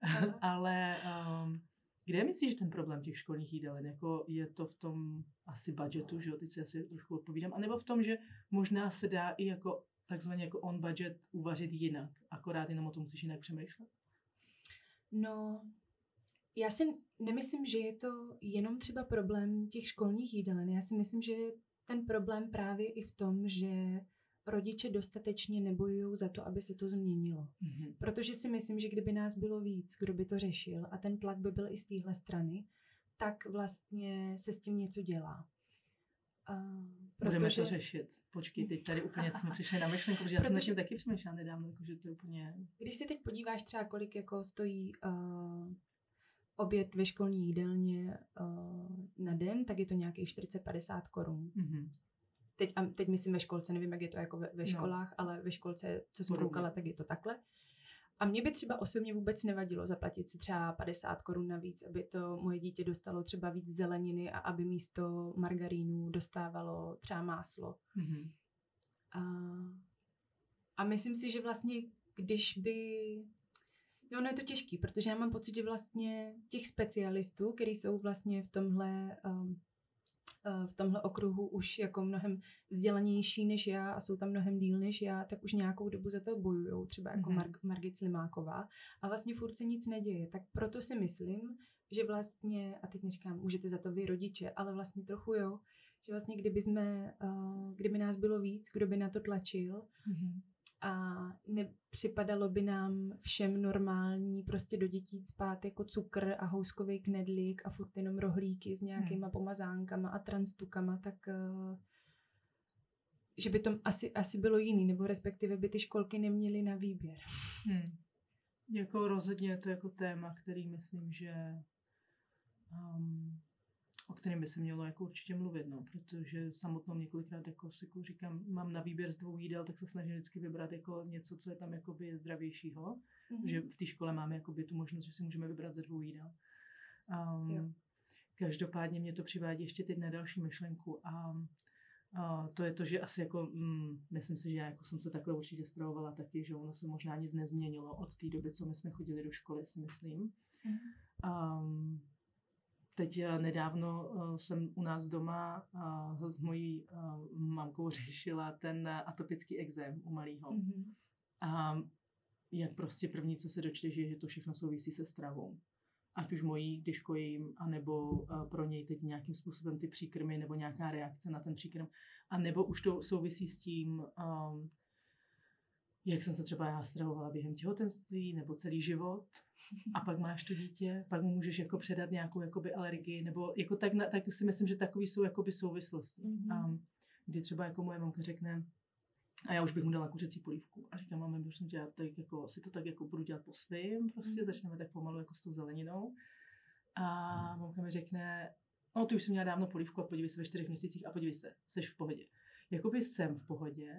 Ale um, kde myslíš, že ten problém těch školních jídelen? Jako je to v tom asi budgetu, že jo, teď si asi trošku odpovídám, anebo v tom, že možná se dá i jako takzvaně jako on budget uvařit jinak, akorát jenom o tom musíš jinak přemýšlet? No, já si nemyslím, že je to jenom třeba problém těch školních jídelen. Já si myslím, že je ten problém právě i v tom, že rodiče dostatečně nebojují za to, aby se to změnilo. Mhm. Protože si myslím, že kdyby nás bylo víc, kdo by to řešil a ten tlak by byl i z téhle strany, tak vlastně se s tím něco dělá. Uh, Budeme to řešit. Počkej, teď tady úplně jsme přišli na myšlenku, protože já jsem Protože- tím taky přemýšlela nedávno, jako, že to je úplně... Když se teď podíváš třeba, kolik jako stojí uh, oběd ve školní jídelně uh, na den, tak je to nějakých 40-50 korun. Mhm. Teď, a teď myslím ve školce, nevím, jak je to jako ve, ve No. školách, ale ve školce, co jsem Podobně. koukala, tak je to takhle. A mě by třeba osobně vůbec nevadilo zaplatit si třeba 50 korun navíc, aby to moje dítě dostalo třeba víc zeleniny a aby místo margarínu dostávalo třeba máslo. Mhm. A, a myslím si, že vlastně, když by... No, ono je to těžký, protože já mám pocit, že vlastně těch specialistů, kteří jsou vlastně v tomhle, um, v tomhle okruhu už jako mnohem vzdělanější než já a jsou tam mnohem díl než já, tak už nějakou dobu za to bojují, třeba jako Mhm. Mar- Margit Slimáková. A vlastně furt se nic neděje. Tak proto si myslím, že vlastně, a teď neříkám, můžete za to vy rodiče, ale vlastně trochu jo, že vlastně kdyby jsme, uh, kdyby nás bylo víc, kdo by na to tlačil Mhm. A nepřipadalo by nám všem normální prostě do dětí spát jako cukr a houskový knedlík a furt jenom rohlíky s nějakýma pomazánkama a transtukama, tak uh, že by to asi, asi bylo jiný, nebo respektive by ty školky neměly na výběr. Hmm. Jako rozhodně je to jako téma, který myslím, že um, o kterém by se mělo jako určitě mluvit, no, protože samotnou několikrát jako si jako říkám, mám na výběr z dvou jídel, tak se snažím vždycky vybrat jako něco, co je tam jakoby zdravějšího, Mhm. že v té škole máme jakoby tu možnost, že si můžeme vybrat ze dvou jídel. Jo. Um, každopádně mě to přivádí ještě teď na další myšlenku a a to je to, že asi jako, mm, myslím si, že já jako jsem se takhle určitě stravovala taky, že ono se možná nic nezměnilo od té doby, co my jsme chodili do školy, si myslím. Mhm. Um, teď eh, nedávno uh, jsem u nás doma s mojí uh, mamkou řešila ten eh, atopický exém u malého. Mhm. A jak prostě první, co se dočteš, je, že to všechno souvisí se stravou. Ať už mojí, když kojím, anebo pro něj teď nějakým způsobem ty příkrmy, nebo nějaká reakce na ten příkrm. A nebo už to souvisí s tím, jak jsem se třeba já stravovala během těhotenství, nebo celý život. A pak máš to dítě, pak mu můžeš jako předat nějakou jakoby alergii, nebo jako tak, na, tak si myslím, že takový jsou jakoby souvislosti. Mhm. Um, kdy třeba jako moje mamka řekne, a já už bych mu dala kuřecí polívku. A říkám, máme, prosím tě, já tak jako, si to tak jako budu dělat po svým, prostě Mhm. začneme tak pomalu jako s tou zeleninou. A mamka mi řekne, no ty už jsem měla dávno polívku a podívej se ve čtyřech měsících a podívej se, jsi v pohodě. Jakoby jsem v pohodě,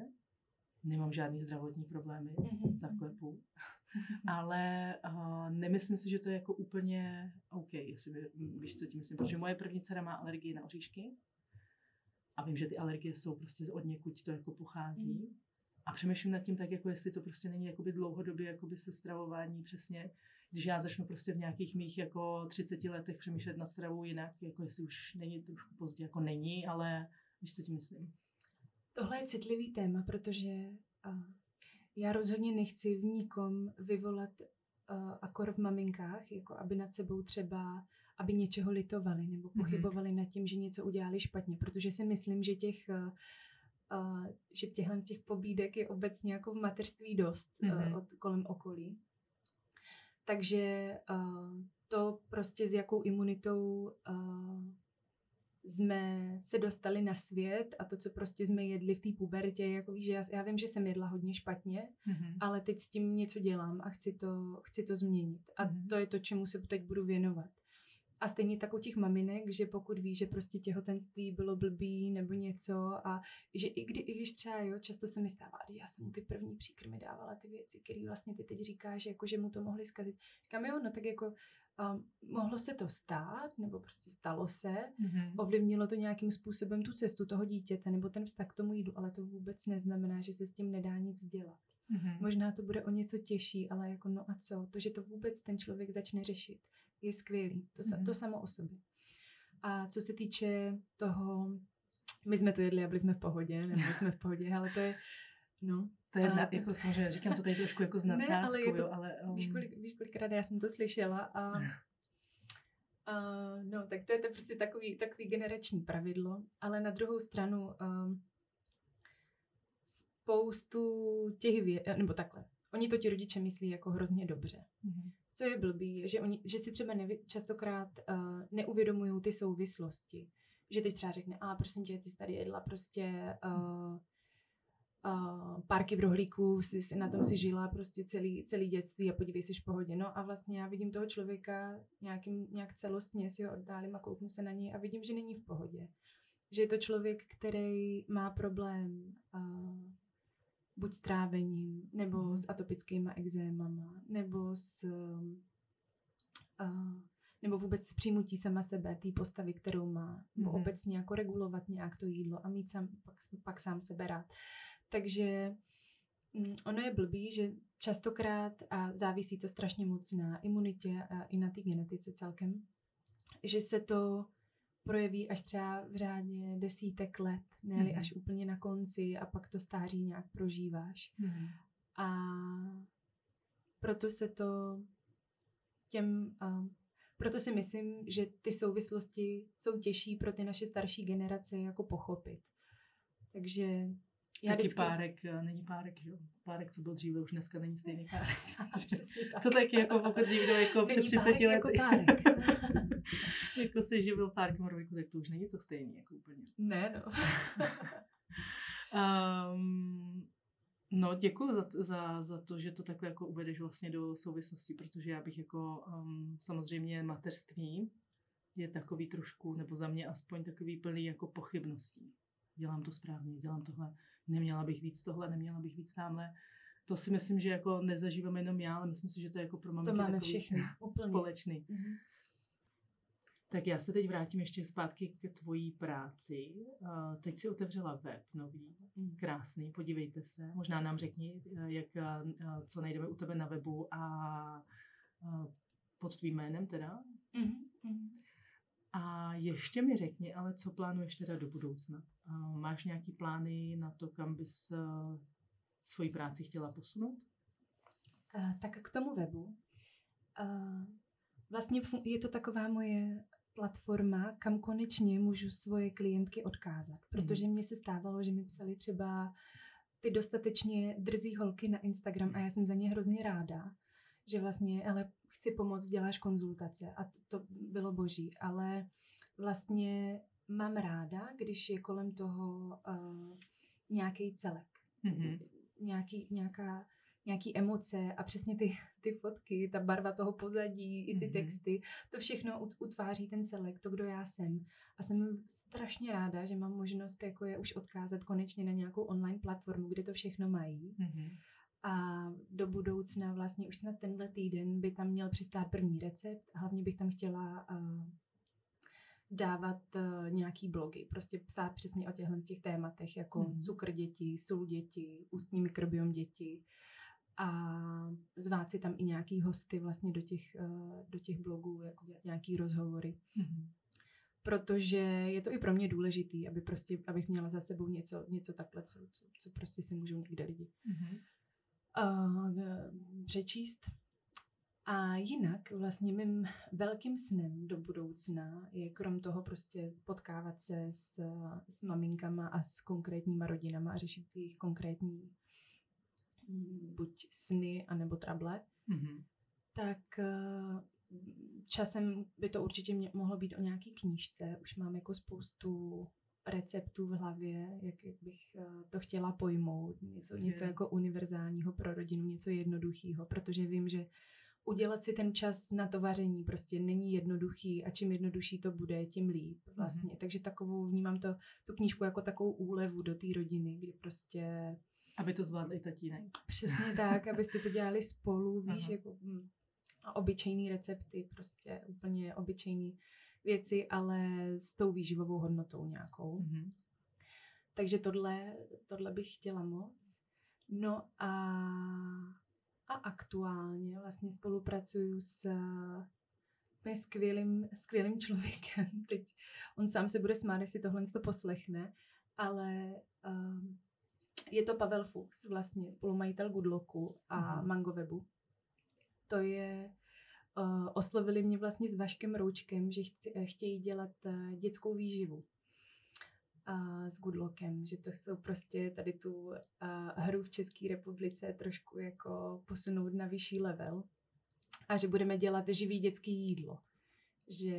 nemám žádný zdravotní problémy, Mhm. zaklepu, ale uh, nemyslím si, že to je jako úplně OK, jestli vy, víš, co tím myslím, protože moje první dcera má alergii na oříšky a vím, že ty alergie jsou prostě od někud to jako pochází. Mm. A přemýšlím nad tím tak, jako jestli to prostě není jakoby dlouhodobě jakoby se stravování přesně, když já začnu prostě v nějakých mých jako 30 letech přemýšlet nad stravou jinak, jako jestli už není trošku pozdě, jako není, ale víš, co tím myslím. Tohle je citlivý téma, protože já rozhodně nechci v nikom vyvolat akor v maminkách, jako aby nad sebou třeba, aby něčeho litovali nebo pochybovali nad tím, že něco udělali špatně, protože si myslím, že těch uh, že těchhle z těch pobídek je obecně jako v mateřství dost Mhm. uh, od, kolem okolí. Takže uh, to prostě s jakou imunitou uh, jsme se dostali na svět a to, co prostě jsme jedli v té pubertě, jako víš, já, já vím, že jsem jedla hodně špatně, mm-hmm. ale teď s tím něco dělám a chci to, chci to změnit. A mm-hmm. to je to, čemu se teď budu věnovat. A stejně tak u těch maminek, že pokud ví, že prostě těhotenství bylo blbý nebo něco a že i, kdy, i když třeba, jo, často se mi stává, že já jsem mu ty první příkrmy dávala ty věci, které vlastně ty teď říkáš, jako že mu to mohli zkazit. Říkám, jo, no tak jako um, mohlo se to stát, nebo prostě stalo se, mm-hmm. ovlivnilo to nějakým způsobem tu cestu toho dítěte nebo ten vztah k tomu jídlu, ale to vůbec neznamená, že se s tím nedá nic dělat. Mm-hmm. Možná to bude o něco těžší, ale jako no a co? To, že to vůbec ten člověk začne řešit, je skvělý. To, mm-hmm. to samo o sobě. A co se týče toho, my jsme to jedli a byli jsme v pohodě, nebo jsme v pohodě, ale to je, no. To je, a, na, jako samozřejmě, říkám to tady trošku jako z nadsázkou, ne, ale, je to, jo, ale um... víš, kolik, víš, kolikrát já jsem to slyšela a Uh, no, tak to je to prostě takový, takový generační pravidlo, ale na druhou stranu um, spoustu těch věcí, nebo takhle, oni to ti rodiče myslí jako hrozně dobře. Mm-hmm co je blbý, že, oni, že si třeba nevy, častokrát uh, neuvědomují ty souvislosti. Že teď třeba řekne, a prosím tě, ty jsi tady jedla prostě uh, uh, párky v rohlíku, si, si, na tom si žila prostě celý, celý dětství a podívej, jsi v pohodě. No a vlastně já vidím toho člověka nějakým, nějak celostně, si ho oddálím a kouknu se na něj a vidím, že není v pohodě. Že je to člověk, který má problém uh, buď s trávením, nebo mm. s atopickými exémama, nebo s uh, nebo vůbec s přijmutí sama sebe, té postavy, kterou má, nebo mm. obecně jako regulovat nějak to jídlo a mít sám, pak, pak sám sebe rád. Takže um, ono je blbý, že častokrát, a závisí to strašně moc na imunitě a i na té genetice celkem, že se to projeví až třeba v řádě desítek let, ne mm-hmm. až úplně na konci a pak to stáří nějak prožíváš. Mm-hmm. A proto se to těm, uh, proto si myslím, že ty souvislosti jsou těžší pro ty naše starší generace jako pochopit. Takže já Taky vždycky... párek, není párek, že jo? Párek, co byl dříve, už dneska není stejný párek. tak. To taky jako pokud někdo jako před 30 lety. Jako párek. jako se živil párkem roviku, tak to už není to stejný, jako úplně. Ne, no. um, no, děkuji za, za, za to, že to takhle jako uvedeš vlastně do souvislosti, protože já bych jako um, samozřejmě mateřství je takový trošku, nebo za mě aspoň takový plný jako pochybností. Dělám to správně, dělám tohle neměla bych víc tohle, neměla bych víc tamhle. To si myslím, že jako nezažívám jenom já, ale myslím si, že to je jako pro maminky to máme všichni, společný. Mm-hmm. Tak já se teď vrátím ještě zpátky k tvojí práci. Teď si otevřela web nový, mm. krásný, podívejte se. Možná nám řekni, jak, co najdeme u tebe na webu a pod tvým jménem teda. Mm-hmm. A ještě mi řekni, ale co plánuješ teda do budoucna? Máš nějaký plány na to, kam bys eh, svoji práci chtěla posunout? Uh, tak k tomu webu. Uh, vlastně je to taková moje platforma, kam konečně můžu svoje klientky odkázat. Protože mm. mně se stávalo, že mi psali třeba ty dostatečně drzí holky na Instagram a já jsem za ně hrozně ráda, že vlastně, ale chci pomoct, děláš konzultace a to, to bylo boží, ale vlastně mám ráda, když je kolem toho uh, nějaký celek, mm-hmm. nějaký, nějaká, nějaký emoce a přesně ty, ty fotky, ta barva toho pozadí, i ty mm-hmm. texty, to všechno utváří ten celek, to, kdo já jsem. A jsem strašně ráda, že mám možnost jako je už odkázat konečně na nějakou online platformu, kde to všechno mají. Mm-hmm. A do budoucna vlastně už snad tenhle týden by tam měl přistát první recept. Hlavně bych tam chtěla uh, dávat uh, nějaký blogy, prostě psát přesně o těchto těch tématech, jako mm. cukr dětí, sůl dětí, ústní mikrobiom dětí a zvát si tam i nějaký hosty vlastně do těch, uh, do těch blogů, jako nějaký rozhovory. Mm. Protože je to i pro mě důležitý, aby prostě, abych měla za sebou něco, něco takhle, co, co, co prostě si můžou někde lidi mm. Uh, přečíst. A jinak vlastně mým velkým snem do budoucna je krom toho prostě potkávat se s, s maminkama a s konkrétníma rodinama a řešit jejich konkrétní mm, buď sny, anebo trable, mm-hmm. tak uh, časem by to určitě mě, mohlo být o nějaký knížce. Už mám jako spoustu receptů v hlavě, jak bych eh, to chtěla pojmout. Něco, něco jako univerzálního pro rodinu, něco jednoduchého, protože vím, že udělat si ten čas na to vaření prostě není jednoduchý a čím jednodušší to bude, tím líp vlastně. Mm-hmm. Takže takovou, vnímám to, tu knížku jako takovou úlevu do té rodiny, kdy prostě... Aby to zvládl i tatínek. Přesně tak, abyste to dělali spolu, víš, Aha. jako hm, a obyčejný recepty, prostě úplně obyčejný věci, ale s tou výživovou hodnotou nějakou. Mm-hmm. Takže tohle, tohle bych chtěla moc. No a a aktuálně vlastně spolupracuju s skvělým, skvělým člověkem. Teď on sám se bude smát, jestli tohle to poslechne, ale uh, je to Pavel Fuchs, vlastně spolumajitel Goodlocku a mm. Mangowebu. To je, uh, oslovili mě vlastně s Vaškem Roučkem, že chci, chtějí dělat uh, dětskou výživu a s Goodlockem, že to chcou prostě tady tu hru v České republice trošku jako posunout na vyšší level a že budeme dělat živý dětský jídlo. Že,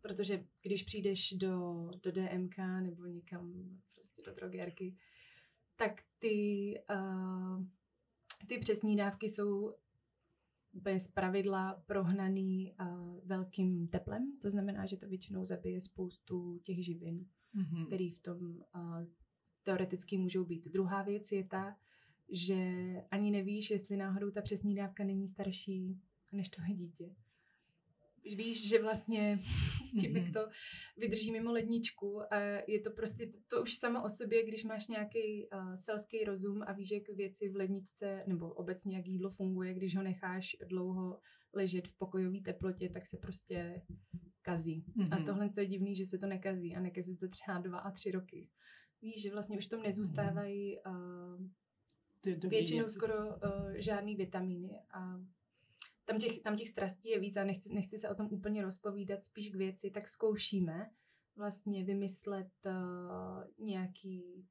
protože když přijdeš do, do DMK nebo někam prostě do drogerky, tak ty, uh, ty přesní dávky jsou bez pravidla prohnaný uh, velkým teplem, to znamená, že to většinou zabije spoustu těch živin mm-hmm. který v tom uh, teoreticky můžou být. Druhá věc je ta, že ani nevíš, jestli náhodou ta přesní dávka není starší než tvoje dítě. Víš, že vlastně tím, jak mhm. to vydrží mimo ledničku a je to prostě, to, to už samo o sobě, když máš nějaký uh, selský rozum a víš, jak věci v ledničce nebo obecně jak jídlo funguje, když ho necháš dlouho ležet v pokojové teplotě, tak se prostě kazí. Mm-hmm. A mhm. tohle je divný, že se to nekazí a nekazí se to třeba dva a tři roky. Víš, že vlastně už tam nezůstávají uh, většinou věci. skoro uh, žádný vitamíny a tam těch, tam těch strastí je víc a nechci, nechci se o tom úplně rozpovídat, spíš k věci, tak zkoušíme vlastně vymyslet uh, nějaký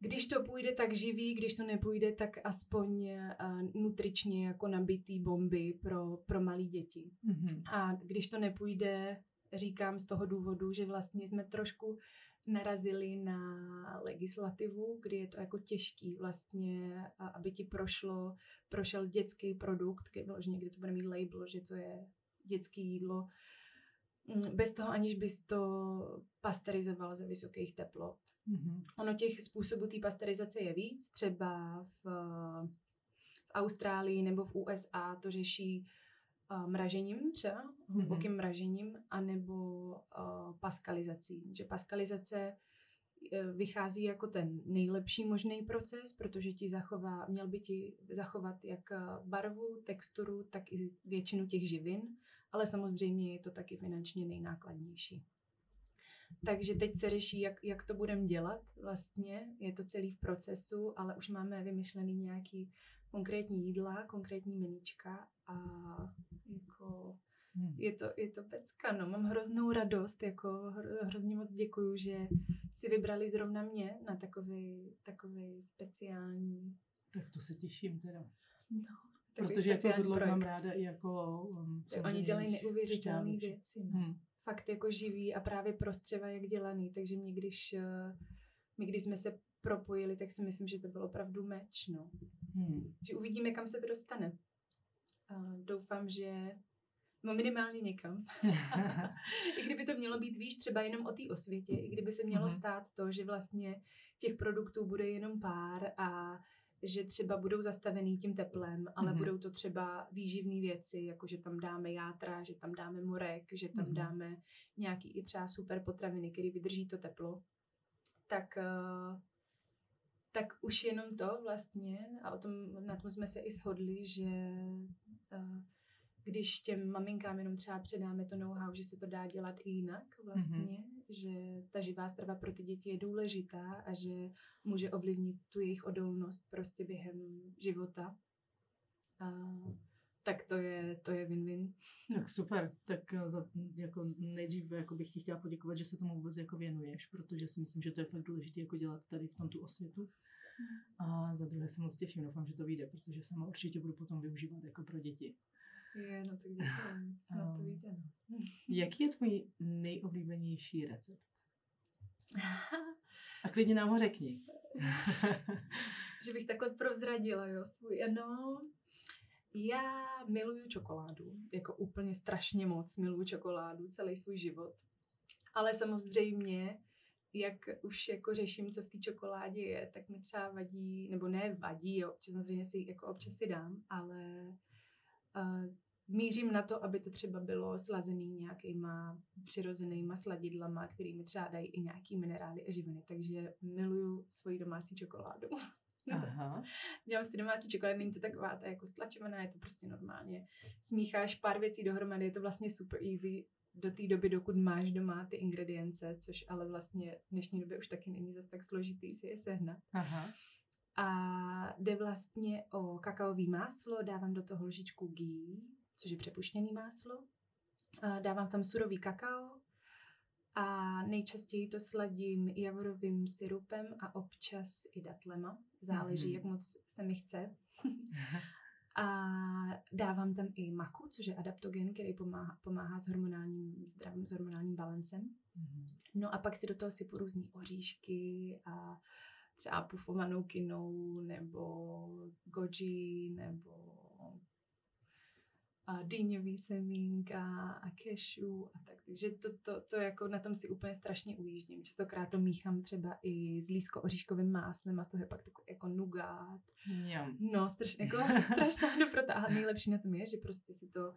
když to půjde, tak živý, když to nepůjde, tak aspoň uh, nutričně jako nabitý bomby pro, pro malé děti. Mm-hmm. A když to nepůjde, říkám z toho důvodu, že vlastně jsme trošku narazili na legislativu, kdy je to jako těžký vlastně, aby ti prošlo, prošel dětský produkt, kdy to bude mít label, že to je dětské jídlo, mm, bez toho, aniž bys to pasteurizoval za vysokých teplot. Mm-hmm. Ono těch způsobů té pasterizace je víc, třeba v, v Austrálii nebo v USA to řeší uh, mražením třeba, hlubokým mm-hmm. mražením, anebo uh, paskalizací. Že paskalizace uh, vychází jako ten nejlepší možný proces, protože ti zachová, měl by ti zachovat jak barvu, texturu, tak i většinu těch živin, ale samozřejmě je to taky finančně nejnákladnější. Takže teď se řeší, jak, jak to budeme dělat vlastně. Je to celý v procesu, ale už máme vymyšlený nějaký konkrétní jídla, konkrétní meníčka a jako hmm. je, to, je to pecka, no. Mám hroznou radost, jako hrozně moc děkuju, že si vybrali zrovna mě na takový, takový speciální... Tak to se těším teda. No, Protože jako dlouho mám ráda i jako... Um, Oni dělají neuvěřitelné věci. No. Hmm fakt jako živý a právě prostřeva jak dělaný, takže mě když, eh, my když jsme se propojili, tak si myslím, že to byl opravdu meč, no. Hmm. Že uvidíme, kam se to dostane. Doufám, že No minimálně někam. I kdyby to mělo být, víš, třeba jenom o té osvětě, i kdyby se mělo uh-huh. stát to, že vlastně těch produktů bude jenom pár a že třeba budou zastavený tím teplem, ale mm-hmm. budou to třeba výživné věci, jako že tam dáme játra, že tam dáme morek, že tam mm-hmm. dáme nějaký i třeba super potraviny, které vydrží to teplo, tak, uh, tak už jenom to vlastně, a o tom, na tom jsme se i shodli, že když těm maminkám jenom třeba předáme to know-how, že se to dá dělat i jinak vlastně, mm-hmm. že ta živá strava pro ty děti je důležitá a že může ovlivnit tu jejich odolnost prostě během života. A, tak to je, to je win-win. Tak super, tak eh, za, jako nejdřív jako bych ti chtěla poděkovat, že se tomu vůbec jako věnuješ, protože si myslím, že to je fakt důležité jako dělat tady v tom tu osvětu. A za druhé se moc těším, doufám, že to vyjde, protože sama určitě budu potom využívat jako pro děti. Je, no tak děkuji. Snad to víte, no. Jaký je tvůj nejoblíbenější recept? A klidně nám ho řekni. že bych takhle prozradila, jo, svůj, no, já miluju čokoládu, jako úplně strašně moc miluju čokoládu celý svůj život. Ale samozřejmě, jak už jako řeším, co v té čokoládě je, tak mi třeba vadí, nebo ne vadí, jo, samozřejmě si jako občas si dám, ale uh, mířím na to, aby to třeba bylo slazený nějakýma přirozenýma sladidlama, kterými třeba dají i nějaký minerály a živiny. Takže miluju svoji domácí čokoládu. Aha. Dělám si domácí čokoládu, není to taková ta jako stlačovaná, je to prostě normálně. Smícháš pár věcí dohromady, je to vlastně super easy do té doby, dokud máš doma ty ingredience, což ale vlastně v dnešní době už taky není zase tak složitý si je sehnat. Aha. A jde vlastně o kakaový máslo, dávám do toho lžičku ghee, což je přepuštěný máslo. A dávám tam surový kakao a nejčastěji to sladím javorovým syrupem a občas i datlema. Záleží, mm-hmm. jak moc se mi chce. a dávám tam i maku, což je adaptogen, který pomáhá, pomáhá s hormonálním zdravím, s hormonálním balancem. Mm-hmm. No a pak si do toho sypu různý oříšky a třeba pufovanou kinou nebo goji nebo a dýňový semínka a cashew a tak. Takže to, to, to jako na tom si úplně strašně ujíždím. Častokrát to míchám třeba i s lísko-oříškovým máslem a z toho je pak takový jako nugát. No, strašně, jako strašná dobrota. A nejlepší na tom je, že prostě si to,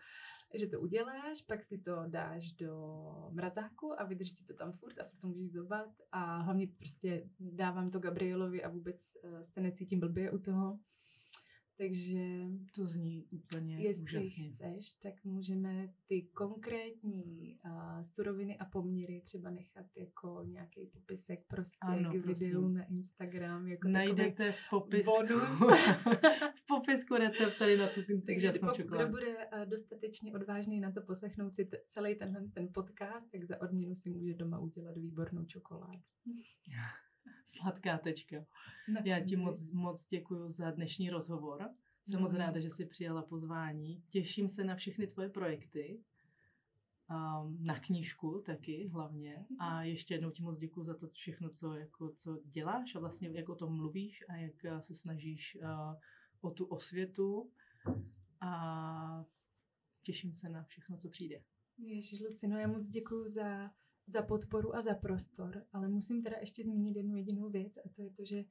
že to uděláš, pak si to dáš do mrazáku a vydrží ti to tam furt a furt to můžeš zobat a hlavně prostě dávám to Gabrielovi a vůbec uh, se necítím blbě u toho. Takže to zní úplně jestli úžasně. chceš, tak můžeme ty konkrétní uh, suroviny a poměry třeba nechat jako nějaký popisek prostě ano, k videu prosím. na Instagram. Jako Najdete v popisku, v popisku recept tady na tu Takže pokud kdo bude uh, dostatečně odvážný na to poslechnout si t- celý tenhle ten podcast, tak za odměnu si může doma udělat výbornou čokoládu. Sladká tečka. Já ti moc, moc děkuji za dnešní rozhovor. Jsem moc ráda, že jsi přijala pozvání. Těším se na všechny tvoje projekty. Na knížku taky hlavně. A ještě jednou ti moc děkuji za to všechno, co, jako, co děláš a vlastně jak o tom mluvíš a jak uh, se snažíš uh, o tu osvětu. A těším se na všechno, co přijde. Ježiš, Lucino, já moc děkuji za za podporu a za prostor, ale musím teda ještě zmínit jednu jedinou věc a to je to, že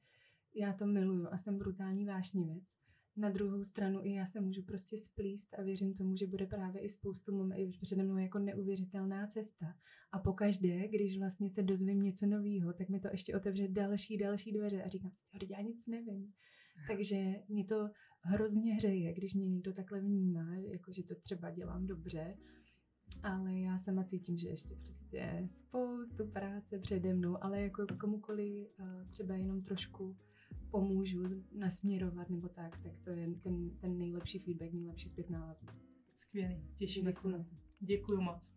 já to miluju a jsem brutální vášnivec. Na druhou stranu i já se můžu prostě splíst a věřím tomu, že bude právě i spoustu momentů přede mnou jako neuvěřitelná cesta. A pokaždé, když vlastně se dozvím něco nového, tak mi to ještě otevře další, další dveře a říkám si, já nic nevím. Takže mě to hrozně hřeje, když mě někdo takhle vnímá, jako že to třeba dělám dobře ale já sama cítím, že ještě prostě spoustu práce přede mnou, ale jako komukoli třeba jenom trošku pomůžu nasměrovat nebo tak, tak to je ten, ten nejlepší feedback, nejlepší zpětná vazba. Skvělý, těším se na to. Děkuji moc.